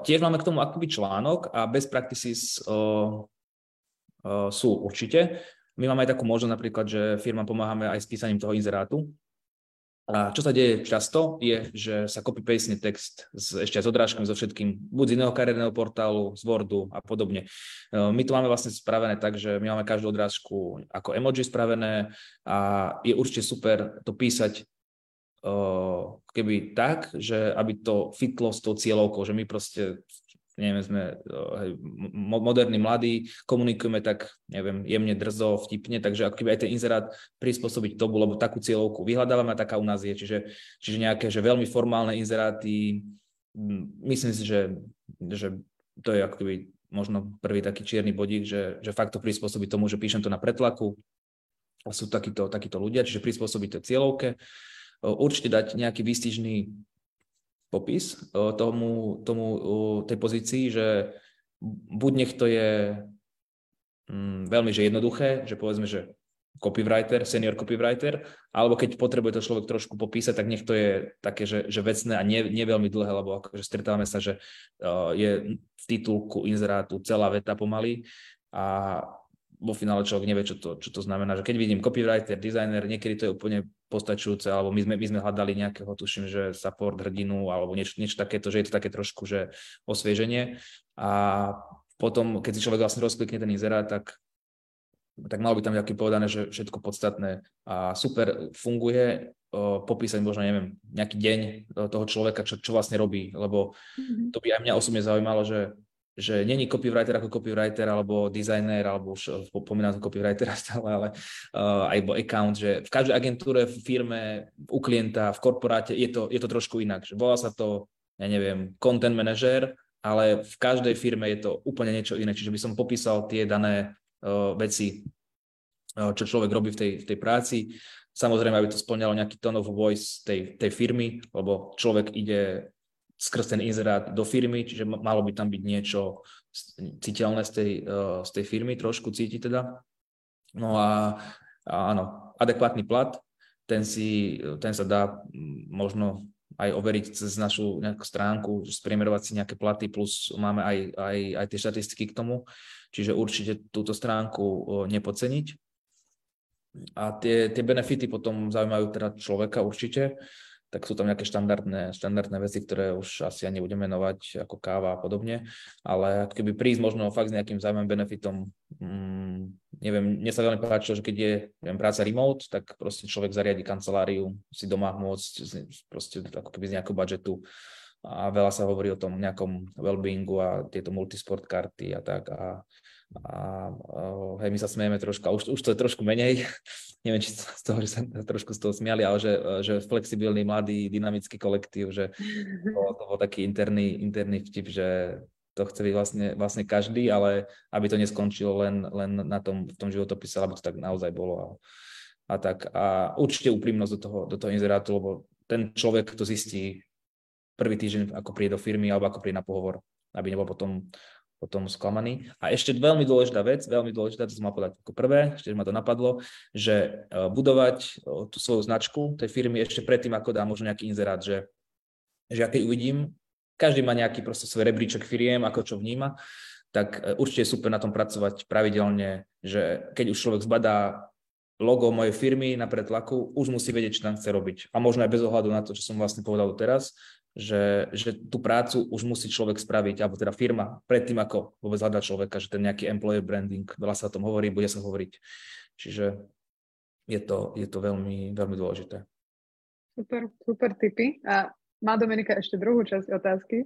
Tiež máme k tomu akoby článok a best practices uh, uh, sú určite. My máme aj takú možnosť napríklad, že firma pomáhame aj s písaním toho inzerátu. A čo sa deje často, je, že sa copy-paste text s, ešte aj s odrážkami, so všetkým, buď z iného kariérneho portálu, z Wordu a podobne. My to máme vlastne spravené tak, že my máme každú odrážku ako emoji spravené a je určite super to písať e, keby tak, že aby to fitlo s tou cieľovkou, že my proste neviem, sme hej, moderní, mladí, komunikujeme tak, neviem, jemne, drzo, vtipne, takže ako keby aj ten inzerát prispôsobiť tomu, lebo takú cieľovku vyhľadávame a taká u nás je, čiže, čiže nejaké že veľmi formálne inzeráty, myslím si, že, že to je ako keby možno prvý taký čierny bodík, že, že fakt to prispôsobí tomu, že píšem to na pretlaku a sú takíto, takíto ľudia, čiže prispôsobiť to cieľovke, určite dať nejaký výstižný popis tomu, tomu tej pozícii, že buď nech to je mm, veľmi že jednoduché, že povedzme, že copywriter, senior copywriter, alebo keď potrebuje to človek trošku popísať, tak nech to je také, že, že vecné a nie, nie veľmi dlhé, lebo akože stretávame sa, že uh, je v titulku inzerátu celá veta pomaly a vo finále človek nevie, čo to, čo to znamená. Že keď vidím copywriter, designer, niekedy to je úplne postačujúce, alebo my sme, my sme hľadali nejakého, tuším, že support hrdinu, alebo niečo, niečo takéto, že je to také trošku, že osvieženie. A potom, keď si človek vlastne rozklikne ten inzerát, tak tak malo by tam nejaké povedané, že všetko podstatné a super funguje popísať možno, neviem, nejaký deň toho človeka, čo, čo vlastne robí, lebo mm-hmm. to by aj mňa osobne zaujímalo, že že není copywriter ako copywriter alebo designer, alebo už pomínam copywritera stále, ale uh, alebo account, že v každej agentúre, v firme, u klienta, v korporáte je to, je to trošku inak. Že volá sa to, ja neviem, content manager, ale v každej firme je to úplne niečo iné. Čiže by som popísal tie dané uh, veci, uh, čo človek robí v tej, v tej práci. Samozrejme, aby to splňalo nejaký tone of voice tej, tej firmy, lebo človek ide skrz ten inzerát do firmy, čiže malo by tam byť niečo citeľné z tej, uh, z tej firmy, trošku cíti teda. No a, a áno, adekvátny plat, ten, si, ten sa dá možno aj overiť cez našu nejakú stránku, spriemerovať si nejaké platy, plus máme aj, aj, aj tie štatistiky k tomu, čiže určite túto stránku nepodceniť. A tie, tie benefity potom zaujímajú teda človeka určite tak sú tam nejaké štandardné, štandardné veci, ktoré už asi ani nebudeme menovať ako káva a podobne, ale keby prísť možno fakt s nejakým zaujímavým benefitom, mm, neviem, mne sa veľmi páčilo, že keď je neviem, práca remote, tak proste človek zariadi kanceláriu, si doma môcť proste ako keby z nejakého budžetu. A veľa sa hovorí o tom nejakom wellbeingu a tieto multisport karty a tak. A a hej, my sa smejeme trošku, už, už to je trošku menej, neviem, či z toho, že sa trošku z toho smiali, ale že, že flexibilný, mladý, dynamický kolektív, že to, to bol taký interný, interný vtip, že to chce byť vlastne, vlastne každý, ale aby to neskončilo len, len na tom, v tom životopise, aby to tak naozaj bolo. A, a tak. A určite úprimnosť do toho, do toho inzerátu, lebo ten človek to zistí prvý týždeň, ako príde do firmy alebo ako príde na pohovor, aby nebol potom potom sklamaný. A ešte veľmi dôležitá vec, veľmi dôležitá, to som mal povedať ako prvé, ešte ma to napadlo, že e, budovať e, tú svoju značku tej firmy ešte predtým, ako dá možno nejaký inzerát, že, že ja keď uvidím, každý má nejaký proste svoj rebríček firiem, ako čo vníma, tak e, určite je super na tom pracovať pravidelne, že keď už človek zbadá logo mojej firmy na pretlaku, už musí vedieť, čo tam chce robiť. A možno aj bez ohľadu na to, čo som vlastne povedal teraz, že, že tú prácu už musí človek spraviť, alebo teda firma, predtým ako vôbec hľadá človeka, že ten nejaký employer branding, veľa sa o tom hovorí, bude sa hovoriť. Čiže je to, je to veľmi, veľmi dôležité. Super, super tipy. A má Dominika ešte druhú časť otázky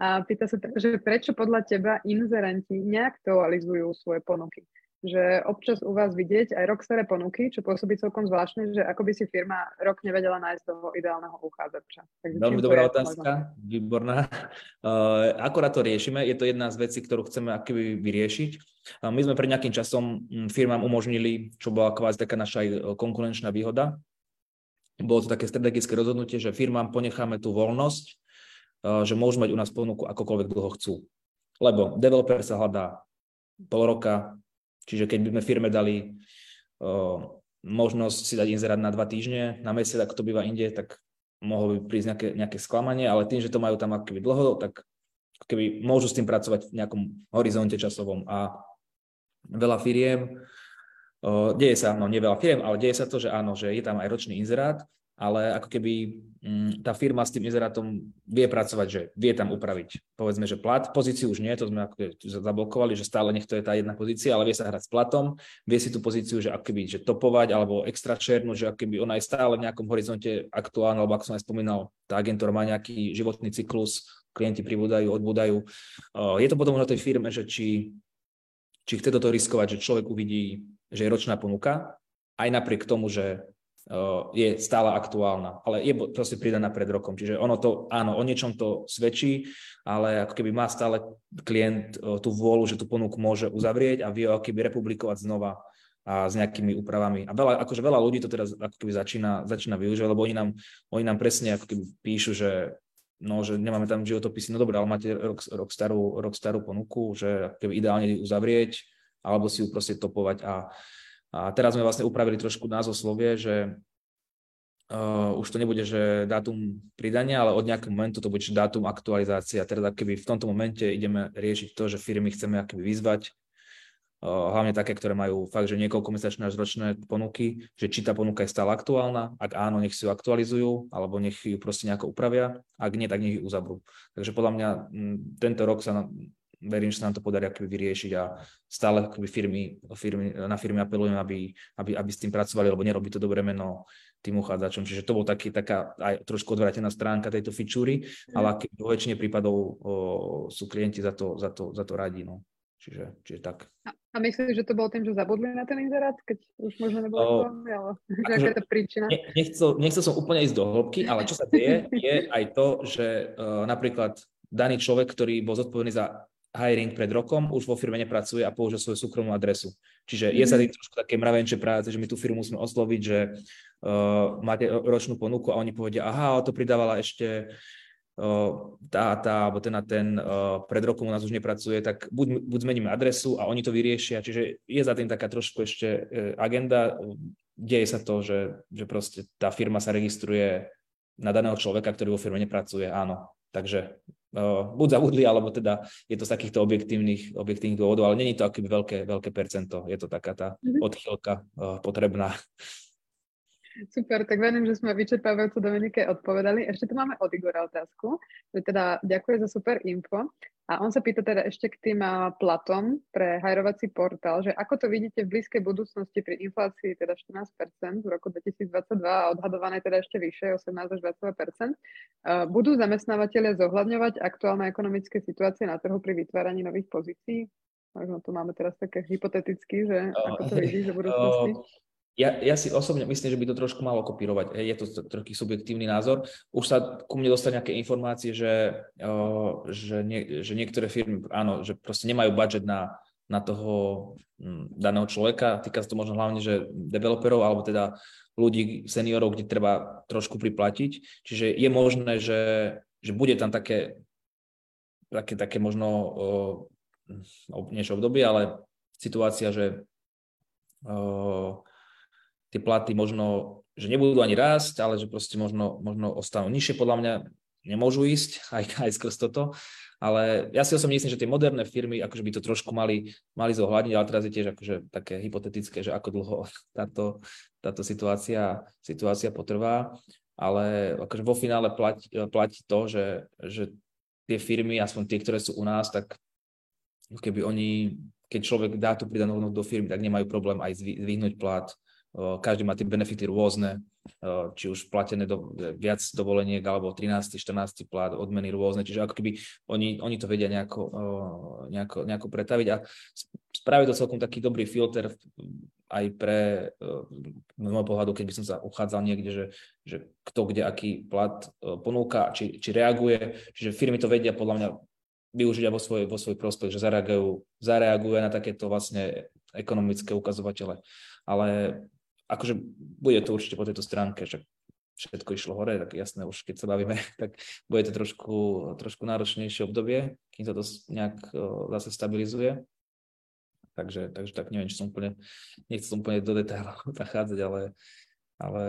a pýta sa, že prečo podľa teba inzerenti neaktualizujú svoje ponuky? Že občas u vás vidieť aj rok staré ponuky, čo pôsobí celkom zvláštne, že ako by si firma rok nevedela nájsť toho ideálneho uchádzača. Takže Veľmi dobrá otázka, možno? výborná. Uh, akorát to riešime, je to jedna z vecí, ktorú chceme akoby vyriešiť. Uh, my sme pred nejakým časom mm, firmám umožnili, čo bola kvázi taká naša aj konkurenčná výhoda. Bolo to také strategické rozhodnutie, že firmám ponecháme tú voľnosť, uh, že môžu mať u nás ponuku akokoľvek dlho chcú. Lebo developer sa hľadá pol roka, Čiže keď by sme firme dali uh, možnosť si dať inzerát na dva týždne, na mesiac, ako to býva inde, tak mohlo by prísť nejaké, nejaké sklamanie, ale tým, že to majú tam akoby dlho, tak keby môžu s tým pracovať v nejakom horizonte časovom. A veľa firiem, uh, deje sa, no nie veľa firiem, ale deje sa to, že áno, že je tam aj ročný inzerát ale ako keby mm, tá firma s tým inzerátom vie pracovať, že vie tam upraviť, povedzme, že plat, pozíciu už nie, to sme ako zablokovali, že stále nech to je tá jedna pozícia, ale vie sa hrať s platom, vie si tú pozíciu, že ako keby, že topovať alebo extra černúť, že ako keby ona je stále v nejakom horizonte aktuálna, alebo ako som aj spomínal, tá agentúra má nejaký životný cyklus, klienti pribúdajú, odbúdajú. Je to potom na tej firme, že či, či chce toto riskovať, že človek uvidí, že je ročná ponuka, aj napriek tomu, že je stále aktuálna, ale je proste pridaná pred rokom. Čiže ono to, áno, o niečom to svedčí, ale ako keby má stále klient tú vôľu, že tú ponuku môže uzavrieť a vie ako keby republikovať znova a s nejakými úpravami. A veľa, akože veľa ľudí to teraz ako keby začína, začína využívať, lebo oni nám, oni nám presne ako keby píšu, že no, že nemáme tam životopisy, no dobré, ale máte rok, rok, starú, rok starú ponuku, že keby ideálne uzavrieť, alebo si ju proste topovať a a teraz sme vlastne upravili trošku názvoslovie, že uh, už to nebude, že dátum pridania, ale od nejakého momentu to bude dátum aktualizácie. A teda keby v tomto momente ideme riešiť to, že firmy chceme akoby vyzvať, uh, hlavne také, ktoré majú fakt, že niekoľko mesačné až ročné ponuky, že či tá ponuka je stále aktuálna, ak áno, nech si ju aktualizujú, alebo nech ju proste nejako upravia, ak nie, tak nech ju uzavrú. Takže podľa mňa m, tento rok sa na, verím, že sa nám to podarí akoby vyriešiť a stále akoby firmy, firmy, na firmy apelujem, aby, aby, aby s tým pracovali, lebo nerobí to dobré meno tým uchádzačom. Čiže to bol taký, taká aj trošku odvrátená stránka tejto fičúry, mm. ale vo väčšine prípadov o, sú klienti za to, za to, za to radí. No. Čiže, čiže tak. A, a myslíš, že to bolo tým, že zabudli na ten inzerát, keď už možno nebolo o, to, ale že aká je to príčina? Ne, nechcel, nechcel som úplne ísť do hĺbky, ale čo sa deje, je aj to, že uh, napríklad daný človek, ktorý bol zodpovedný za hiring pred rokom, už vo firme nepracuje a použil svoju súkromnú adresu. Čiže je sa mhm. tým trošku také mravenčie práce, že my tú firmu musíme osloviť, že uh, máte ročnú ponuku a oni povedia, aha, to pridávala ešte uh, tá, tá, alebo ten a ten uh, pred rokom u nás už nepracuje, tak buď, buď zmeníme adresu a oni to vyriešia. Čiže je za tým taká trošku ešte uh, agenda. Deje sa to, že, že proste tá firma sa registruje na daného človeka, ktorý vo firme nepracuje, áno. Takže buď zabudli, alebo teda je to z takýchto objektívnych, objektívnych dôvodov, ale není to akoby veľké, veľké percento. Je to taká tá mm-hmm. odchýlka uh, potrebná. Super, tak verím, že sme vyčerpávajúco Dominike odpovedali. Ešte tu máme od Igora otázku, že teda ďakuje za super info. A on sa pýta teda ešte k tým platom pre hajrovací portál, že ako to vidíte v blízkej budúcnosti pri inflácii teda 14% v roku 2022 a odhadované teda ešte vyššie 18 až 22%. Budú zamestnávateľe zohľadňovať aktuálne ekonomické situácie na trhu pri vytváraní nových pozícií? Možno tu máme teraz také hypoteticky, že ako to vidíš v budúcnosti? Ja, ja si osobne myslím, že by to trošku malo kopírovať. Je to trochu subjektívny názor. Už sa ku mne dostali nejaké informácie, že, že, nie, že niektoré firmy, áno, že proste nemajú budget na, na toho daného človeka. Týka sa to možno hlavne, že developerov, alebo teda ľudí, seniorov, kde treba trošku priplatiť. Čiže je možné, že, že bude tam také, také, také možno uh, niečo obdobie, ale situácia, že uh, tie platy možno, že nebudú ani rásť, ale že proste možno, možno ostanú nižšie, podľa mňa nemôžu ísť aj, aj skrz toto. Ale ja si osobne myslím, že tie moderné firmy akože by to trošku mali, mali zohľadniť, ale teraz je tiež akože také hypotetické, že ako dlho táto, táto situácia, situácia potrvá. Ale akože vo finále platí, platí to, že, že tie firmy, aspoň tie, ktoré sú u nás, tak keby oni, keď človek dá tú pridanú hodnotu do firmy, tak nemajú problém aj zvyhnúť plat, každý má tie benefity rôzne, či už platené do, viac dovoleniek alebo 13. 14. plat, odmeny rôzne, čiže ako keby oni, oni to vedia nejako, nejako, nejako pretaviť a spraviť to celkom taký dobrý filter aj pre, z môjho pohľadu, keď by som sa uchádzal niekde, že, že kto kde aký plat ponúka, či, či reaguje, čiže firmy to vedia podľa mňa využiť vo svoj, vo svoj prospech, že zareagujú, zareagujú na takéto vlastne ekonomické ukazovatele. Ale akože bude to určite po tejto stránke, že všetko išlo hore, tak jasné, už keď sa bavíme, tak bude to trošku, trošku náročnejšie obdobie, kým sa to nejak zase stabilizuje. Takže, takže tak neviem, či som úplne, nechcel som úplne do detailov zachádzať, ale, ale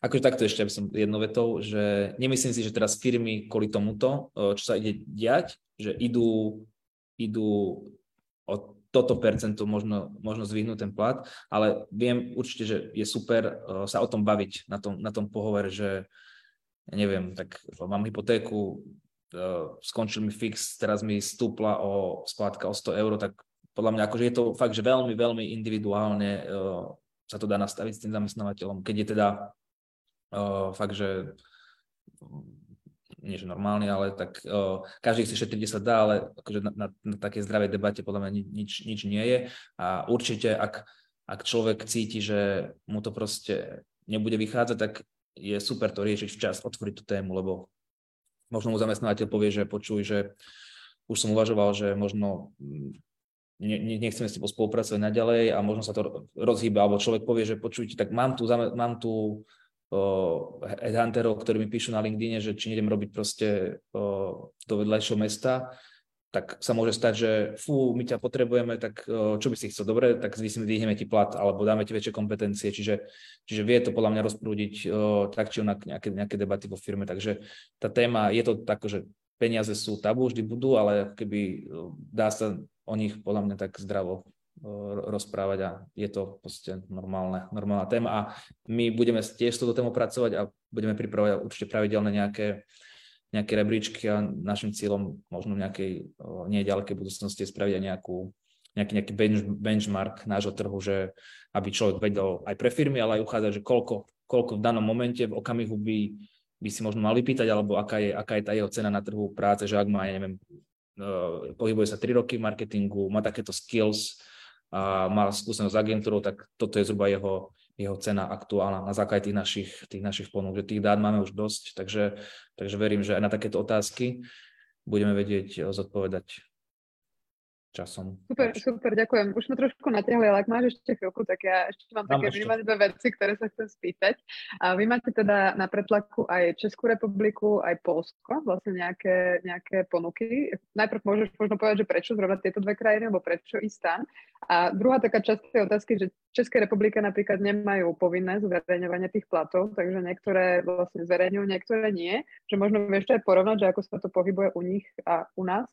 akože takto ešte, aby som jednou vetou, že nemyslím si, že teraz firmy kvôli tomuto, čo sa ide diať, že idú, idú od toto percento možno, možno zvyhnúť ten plat, ale viem určite, že je super uh, sa o tom baviť na tom, na tom pohovore, že neviem, tak mám hypotéku, uh, skončil mi fix, teraz mi stúpla o splátka o 100 eur, tak podľa mňa akože je to fakt, že veľmi, veľmi individuálne uh, sa to dá nastaviť s tým zamestnávateľom. Keď je teda fakt, že nie že normálny, ale tak uh, každý chce šetriť, kde sa dá, ale akože na, na, na takej zdravej debate podľa mňa nič, nič nie je. A určite, ak, ak človek cíti, že mu to proste nebude vychádzať, tak je super to riešiť včas, otvoriť tú tému, lebo možno mu zamestnávateľ povie, že počuj, že už som uvažoval, že možno ne, nechceme s tebou spolupracovať naďalej a možno sa to rozhýba, alebo človek povie, že počujte, tak mám tu, mám tu headhunterov, ktorí mi píšu na LinkedIn, že či nejdem robiť proste do vedľajšieho mesta, tak sa môže stať, že fú, my ťa potrebujeme, tak čo by si chcel, dobre, tak vyhneme ti plat, alebo dáme ti väčšie kompetencie, čiže, čiže vie to podľa mňa rozprúdiť tak či onak nejaké, nejaké debaty vo firme, takže tá téma, je to tak, že peniaze sú tabu, vždy budú, ale keby dá sa o nich podľa mňa tak zdravo rozprávať a je to proste normálne, normálna téma. A my budeme tiež s touto témou pracovať a budeme pripravovať určite pravidelne nejaké, nejaké rebríčky a našim cieľom možno v nejakej nie ďalekej budúcnosti spraviť aj nejakú, nejaký, nejaký bench, benchmark nášho trhu, že aby človek vedel aj pre firmy, ale aj uchádzať, že koľko, koľko v danom momente, v okamihu by, by si možno mali pýtať, alebo aká je, aká je tá jeho cena na trhu práce, že ak má, ja neviem, pohybuje sa 3 roky v marketingu, má takéto skills, a má skúsenosť s agentúrou, tak toto je zhruba jeho, jeho cena aktuálna na základe tých našich, tých našich ponúk. Že tých dát máme už dosť, takže, takže verím, že aj na takéto otázky budeme vedieť zodpovedať časom. Super, super, ďakujem. Už sme trošku natiahli, ale ak máš ešte chvíľku, tak ja ešte mám, mám také minimálne dve veci, ktoré sa chcem spýtať. A vy máte teda na pretlaku aj Českú republiku, aj Polsko, vlastne nejaké, nejaké ponuky. Najprv môžeš možno povedať, že prečo zrovna tieto dve krajiny, alebo prečo ísť tam. A druhá taká časť tej otázky, že Českej republike napríklad nemajú povinné zverejňovanie tých platov, takže niektoré vlastne zverejňujú, niektoré nie. Že možno vieš aj porovnať, že ako sa to pohybuje u nich a u nás?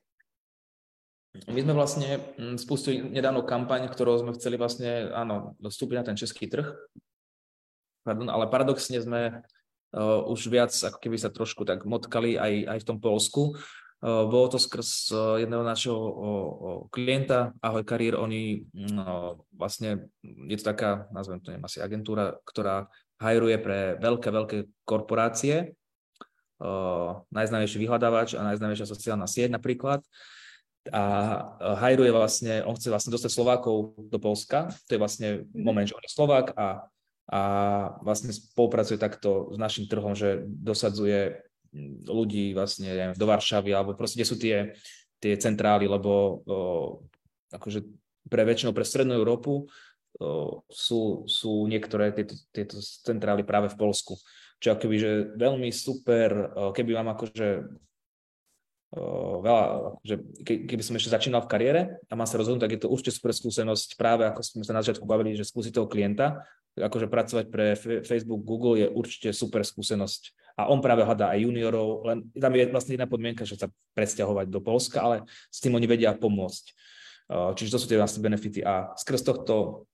My sme vlastne mm, spustili nedávno kampaň, ktorou sme chceli vlastne, áno, vstúpiť na ten český trh. Pardon, ale paradoxne sme uh, už viac ako keby sa trošku tak motkali aj, aj v tom Polsku. Uh, bolo to skrz uh, jedného našeho uh, klienta, Ahoj Career, oni uh, vlastne, je to taká, nazvem to neviem, asi agentúra, ktorá hajruje pre veľké, veľké korporácie, uh, najznámejší vyhľadávač a najznámejšia sociálna sieť napríklad a hajruje vlastne, on chce vlastne dostať Slovákov do Polska, to je vlastne mhm. moment, že on je Slovák a, a vlastne spolupracuje takto s našim trhom, že dosadzuje ľudí vlastne neviem, do Varšavy alebo proste, kde sú tie, tie centrály, lebo o, akože pre väčšinou pre Strednú Európu o, sú, sú niektoré tieto, tieto centrály práve v Polsku. Čiže akoby, že veľmi super, keby vám akože veľa, že keby som ešte začínal v kariére a mám sa rozhodnúť, tak je to určite super skúsenosť práve ako sme sa na začiatku bavili, že skúsiť toho klienta, akože pracovať pre Facebook, Google je určite super skúsenosť. A on práve hľadá aj juniorov, len tam je vlastne jedna podmienka, že sa presťahovať do Polska, ale s tým oni vedia pomôcť. Čiže to sú tie vlastne benefity. A skrz tohto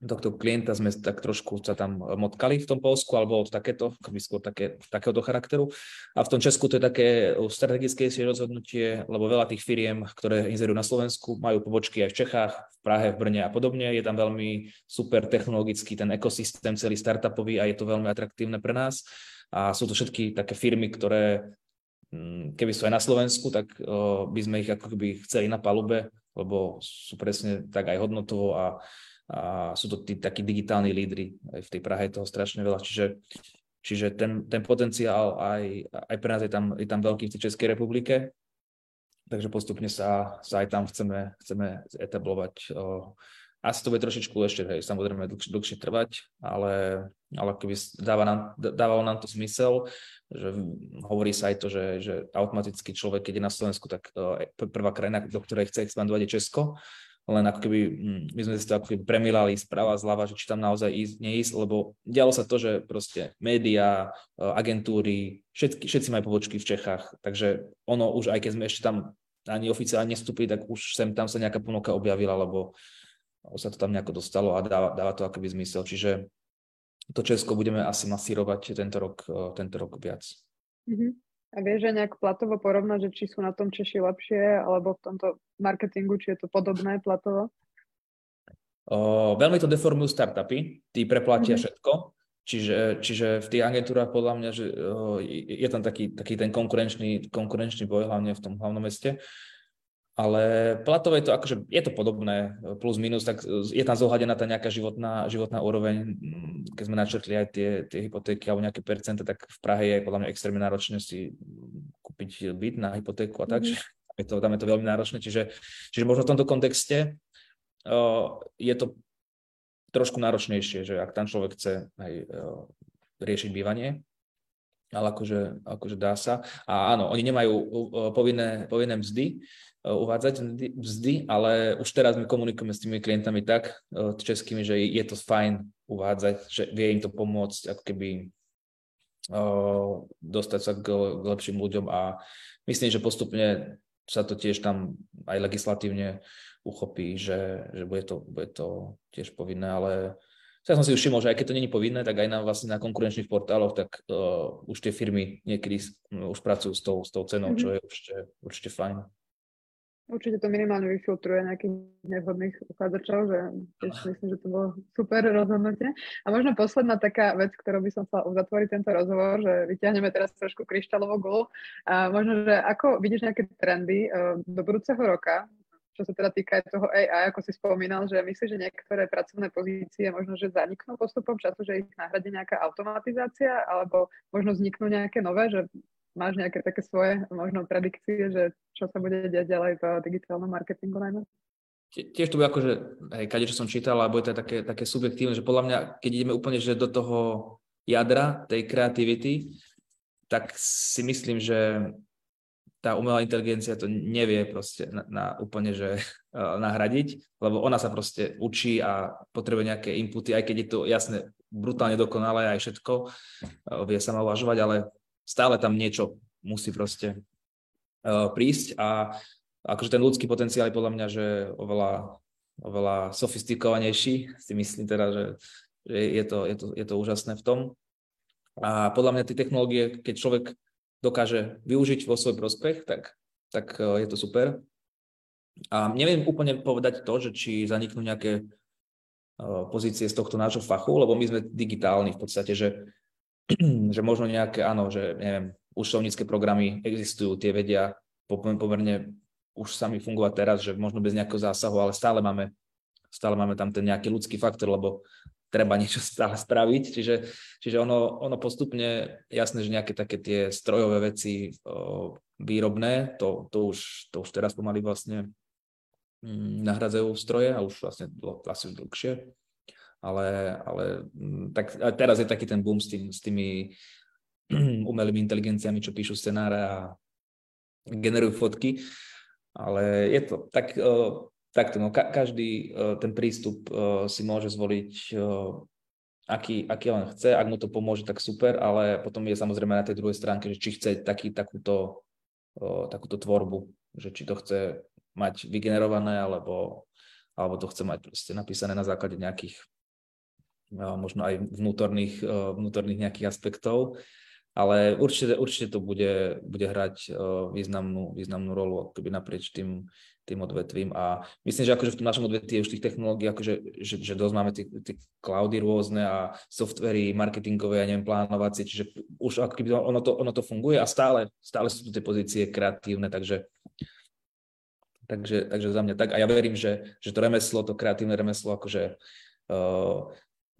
tohto klienta sme tak trošku sa tam motkali v tom Polsku, alebo od takéto, skôr také, takéhoto charakteru. A v tom Česku to je také strategickejšie rozhodnutie, lebo veľa tých firiem, ktoré inzerujú na Slovensku, majú pobočky aj v Čechách, v Prahe, v Brne a podobne. Je tam veľmi super technologický ten ekosystém celý startupový a je to veľmi atraktívne pre nás. A sú to všetky také firmy, ktoré mm, keby sú aj na Slovensku, tak by sme ich ako keby chceli na palube, lebo sú presne tak aj hodnotovo a a sú to tí takí digitálni lídry. Aj v tej Prahe je toho strašne veľa. Čiže, čiže ten, ten potenciál aj, aj pre nás je tam, je tam veľký v tej Českej republike. Takže postupne sa, sa aj tam chceme, chceme etablovať. Asi to bude trošičku ešte, hej, samozrejme dlhšie, dlhšie trvať, ale, ale keby dáva nám, dávalo nám to zmysel, že hovorí sa aj to, že, že automaticky človek, keď je na Slovensku, tak prvá krajina, do ktorej chce expandovať je Česko len ako keby hm, my sme si to ako keby premilali sprava, zľava, že či tam naozaj ísť, neísť, lebo dialo sa to, že proste médiá, e, agentúry, všetky, všetci majú pobočky v Čechách, takže ono už aj keď sme ešte tam ani oficiálne nestúpili, tak už sem tam sa nejaká ponuka objavila, lebo sa to tam nejako dostalo a dáva, dáva to akoby zmysel. Čiže to Česko budeme asi masírovať tento rok, tento rok viac. Mm-hmm. A vieš aj nejak platovo porovnať, že či sú na tom Češi lepšie, alebo v tomto marketingu, či je to podobné platovo? O, veľmi to deformujú startupy, tí preplatia mm-hmm. všetko, čiže, čiže v tých agentúrach podľa mňa, že o, je tam taký, taký ten konkurenčný, konkurenčný boj, hlavne v tom hlavnom meste. Ale platové je to akože, je to podobné, plus minus, tak je tam zohľadená tá nejaká životná, životná úroveň. Keď sme načrtli aj tie, tie hypotéky alebo nejaké percenta, tak v Prahe je podľa mňa extrémne náročné si kúpiť byt na hypotéku a tak, mm-hmm. je to, tam je to veľmi náročné. Čiže, čiže možno v tomto kontexte uh, je to trošku náročnejšie, že ak tam človek chce aj uh, riešiť bývanie, ale akože, akože dá sa. A áno, oni nemajú povinné, povinné mzdy, Eh, uvádzať vzdy, ale už teraz my komunikujeme s tými klientami tak eh, českými, že je to fajn uvádzať, že vie im to pomôcť ako keby eh, dostať sa k, k lepším ľuďom a myslím, že postupne sa to tiež tam aj legislatívne uchopí, že, že bude, to, bude to tiež povinné, ale ja som si už všimol, že aj keď to není povinné, tak aj na, vlastne na konkurenčných portáloch, tak uh, už tie firmy niekedy uh, už pracujú s tou, s tou cenou, mm-hmm. čo je určite, určite fajn. Určite to minimálne vyfiltruje nejakých nevhodných uchádzačov, že tiež myslím, že to bolo super rozhodnutie. A možno posledná taká vec, ktorou by som chcela uzatvoriť tento rozhovor, že vyťahneme teraz trošku kryštálovú gulu. A možno, že ako vidíš nejaké trendy uh, do budúceho roka, čo sa teda týka toho AI, ako si spomínal, že myslíš, že niektoré pracovné pozície možno, že zaniknú postupom času, že ich nahradí nejaká automatizácia, alebo možno vzniknú nejaké nové, že máš nejaké také svoje možno predikcie, že čo sa bude diať ďalej v digitálnom marketingu najmä? Tiež to bude ako, že hej, kade, čo som čítal, alebo je to také, také subjektívne, že podľa mňa, keď ideme úplne že do toho jadra tej kreativity, tak si myslím, že tá umelá inteligencia to nevie proste na, na úplne, že uh, nahradiť, lebo ona sa proste učí a potrebuje nejaké inputy, aj keď je to jasne brutálne dokonalé aj všetko, uh, vie sama uvažovať, ale stále tam niečo musí proste uh, prísť a akože ten ľudský potenciál je podľa mňa, že oveľa, oveľa sofistikovanejší, si myslím teda, že, že je, to, je, to, je to úžasné v tom. A podľa mňa tie technológie, keď človek dokáže využiť vo svoj prospech, tak, tak uh, je to super. A neviem úplne povedať to, že či zaniknú nejaké uh, pozície z tohto nášho fachu, lebo my sme digitálni v podstate, že že možno nejaké, áno, že neviem, účtovnícke programy existujú, tie vedia pomerne už sami fungovať teraz, že možno bez nejakého zásahu, ale stále máme, stále máme tam ten nejaký ľudský faktor, lebo treba niečo stále spraviť, čiže, čiže ono, ono postupne, jasné, že nejaké také tie strojové veci o, výrobné, to, to, už, to už teraz pomaly vlastne mm, nahradzajú stroje a už vlastne asi dlhšie. Ale, ale mm, tak teraz je taký ten boom s, tým, s tými umelými inteligenciami, čo píšu scenáre a generujú fotky, ale je to tak, uh, takto, no, ka- každý uh, ten prístup uh, si môže zvoliť, uh, aký, aký len chce, ak mu to pomôže, tak super, ale potom je samozrejme na tej druhej stránke, že či chce taký, takúto, uh, takúto tvorbu, že či to chce mať vygenerované, alebo, alebo to chce mať proste napísané na základe nejakých možno aj vnútorných, e, vnútorných nejakých aspektov, ale určite, určite to bude, bude hrať e, významnú, významnú rolu akoby naprieč tým, tým odvetvím a myslím, že akože v tom našom odvetví je už tých technológií, akože, že, že dosť máme tie cloudy rôzne a softvery marketingové a neviem, plánovacie, čiže už ako keby ono to, ono to funguje a stále, stále sú tu tie pozície kreatívne, takže Takže, takže za mňa tak. A ja verím, že, že to remeslo, to kreatívne remeslo, akože uh,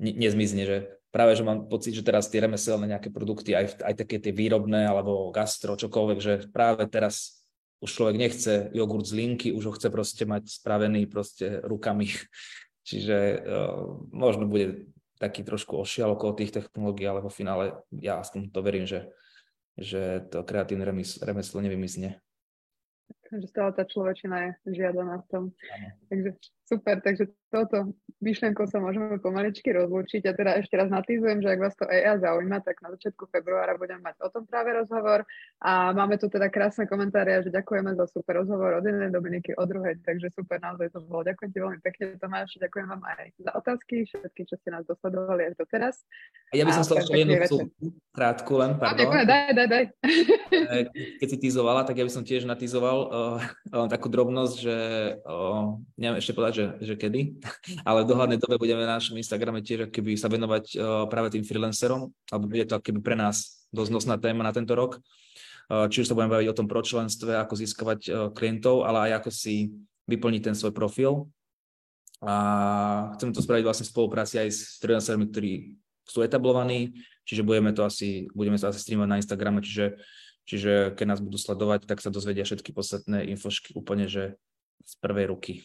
nezmizne, že práve, že mám pocit, že teraz tie remeselné nejaké produkty, aj, aj také tie výrobné alebo gastro, čokoľvek, že práve teraz už človek nechce jogurt z linky, už ho chce proste mať spravený proste rukami. Čiže uh, možno bude taký trošku ošial okolo tých technológií, ale vo finále ja aspoň to verím, že, že to kreatívne remeslo nevymizne. Takže stále tá človečina je žiadaná v tom. Takže super, takže touto myšlienkou sa môžeme pomaličky rozlúčiť a teda ešte raz natýzujem, že ak vás to AI zaujíma, tak na začiatku februára budem mať o tom práve rozhovor a máme tu teda krásne komentáre, že ďakujeme za super rozhovor od jednej Dominiky, od druhej, takže super, naozaj to bolo. Ďakujem ti veľmi pekne, Tomáš, ďakujem vám aj za otázky, všetky, čo ste nás dosledovali až doteraz. A ja by som stala jednu krátku len, pardon. Ďakujem, daj, daj, daj. Keď si tizovala, tak ja by som tiež natizoval uh, takú drobnosť, že uh, neviem ešte povedať, že, že kedy, ale v dohľadnej dobe budeme na našom Instagrame tiež keby sa venovať uh, práve tým freelancerom, alebo bude to keby pre nás dosť nosná téma na tento rok. Uh, či už sa budeme baviť o tom pročlenstve, ako získavať uh, klientov, ale aj ako si vyplniť ten svoj profil. A chceme to spraviť vlastne v spolupráci aj s freelancermi, ktorí sú etablovaní, čiže budeme to asi, budeme to asi streamovať na Instagrame, čiže, čiže keď nás budú sledovať, tak sa dozvedia všetky podstatné infošky úplne, že z prvej ruky.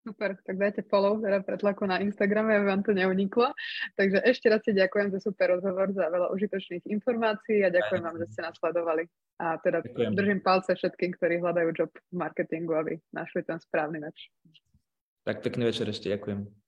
Super, tak dajte follow teda pretlaku na Instagrame, aby vám to neuniklo. Takže ešte raz si ďakujem za super rozhovor, za veľa užitočných informácií a ďakujem vám, že ste nás sledovali. A teda ďakujem. držím palce všetkým, ktorí hľadajú job v marketingu, aby našli ten správny meč. Tak pekný večer ešte, ďakujem.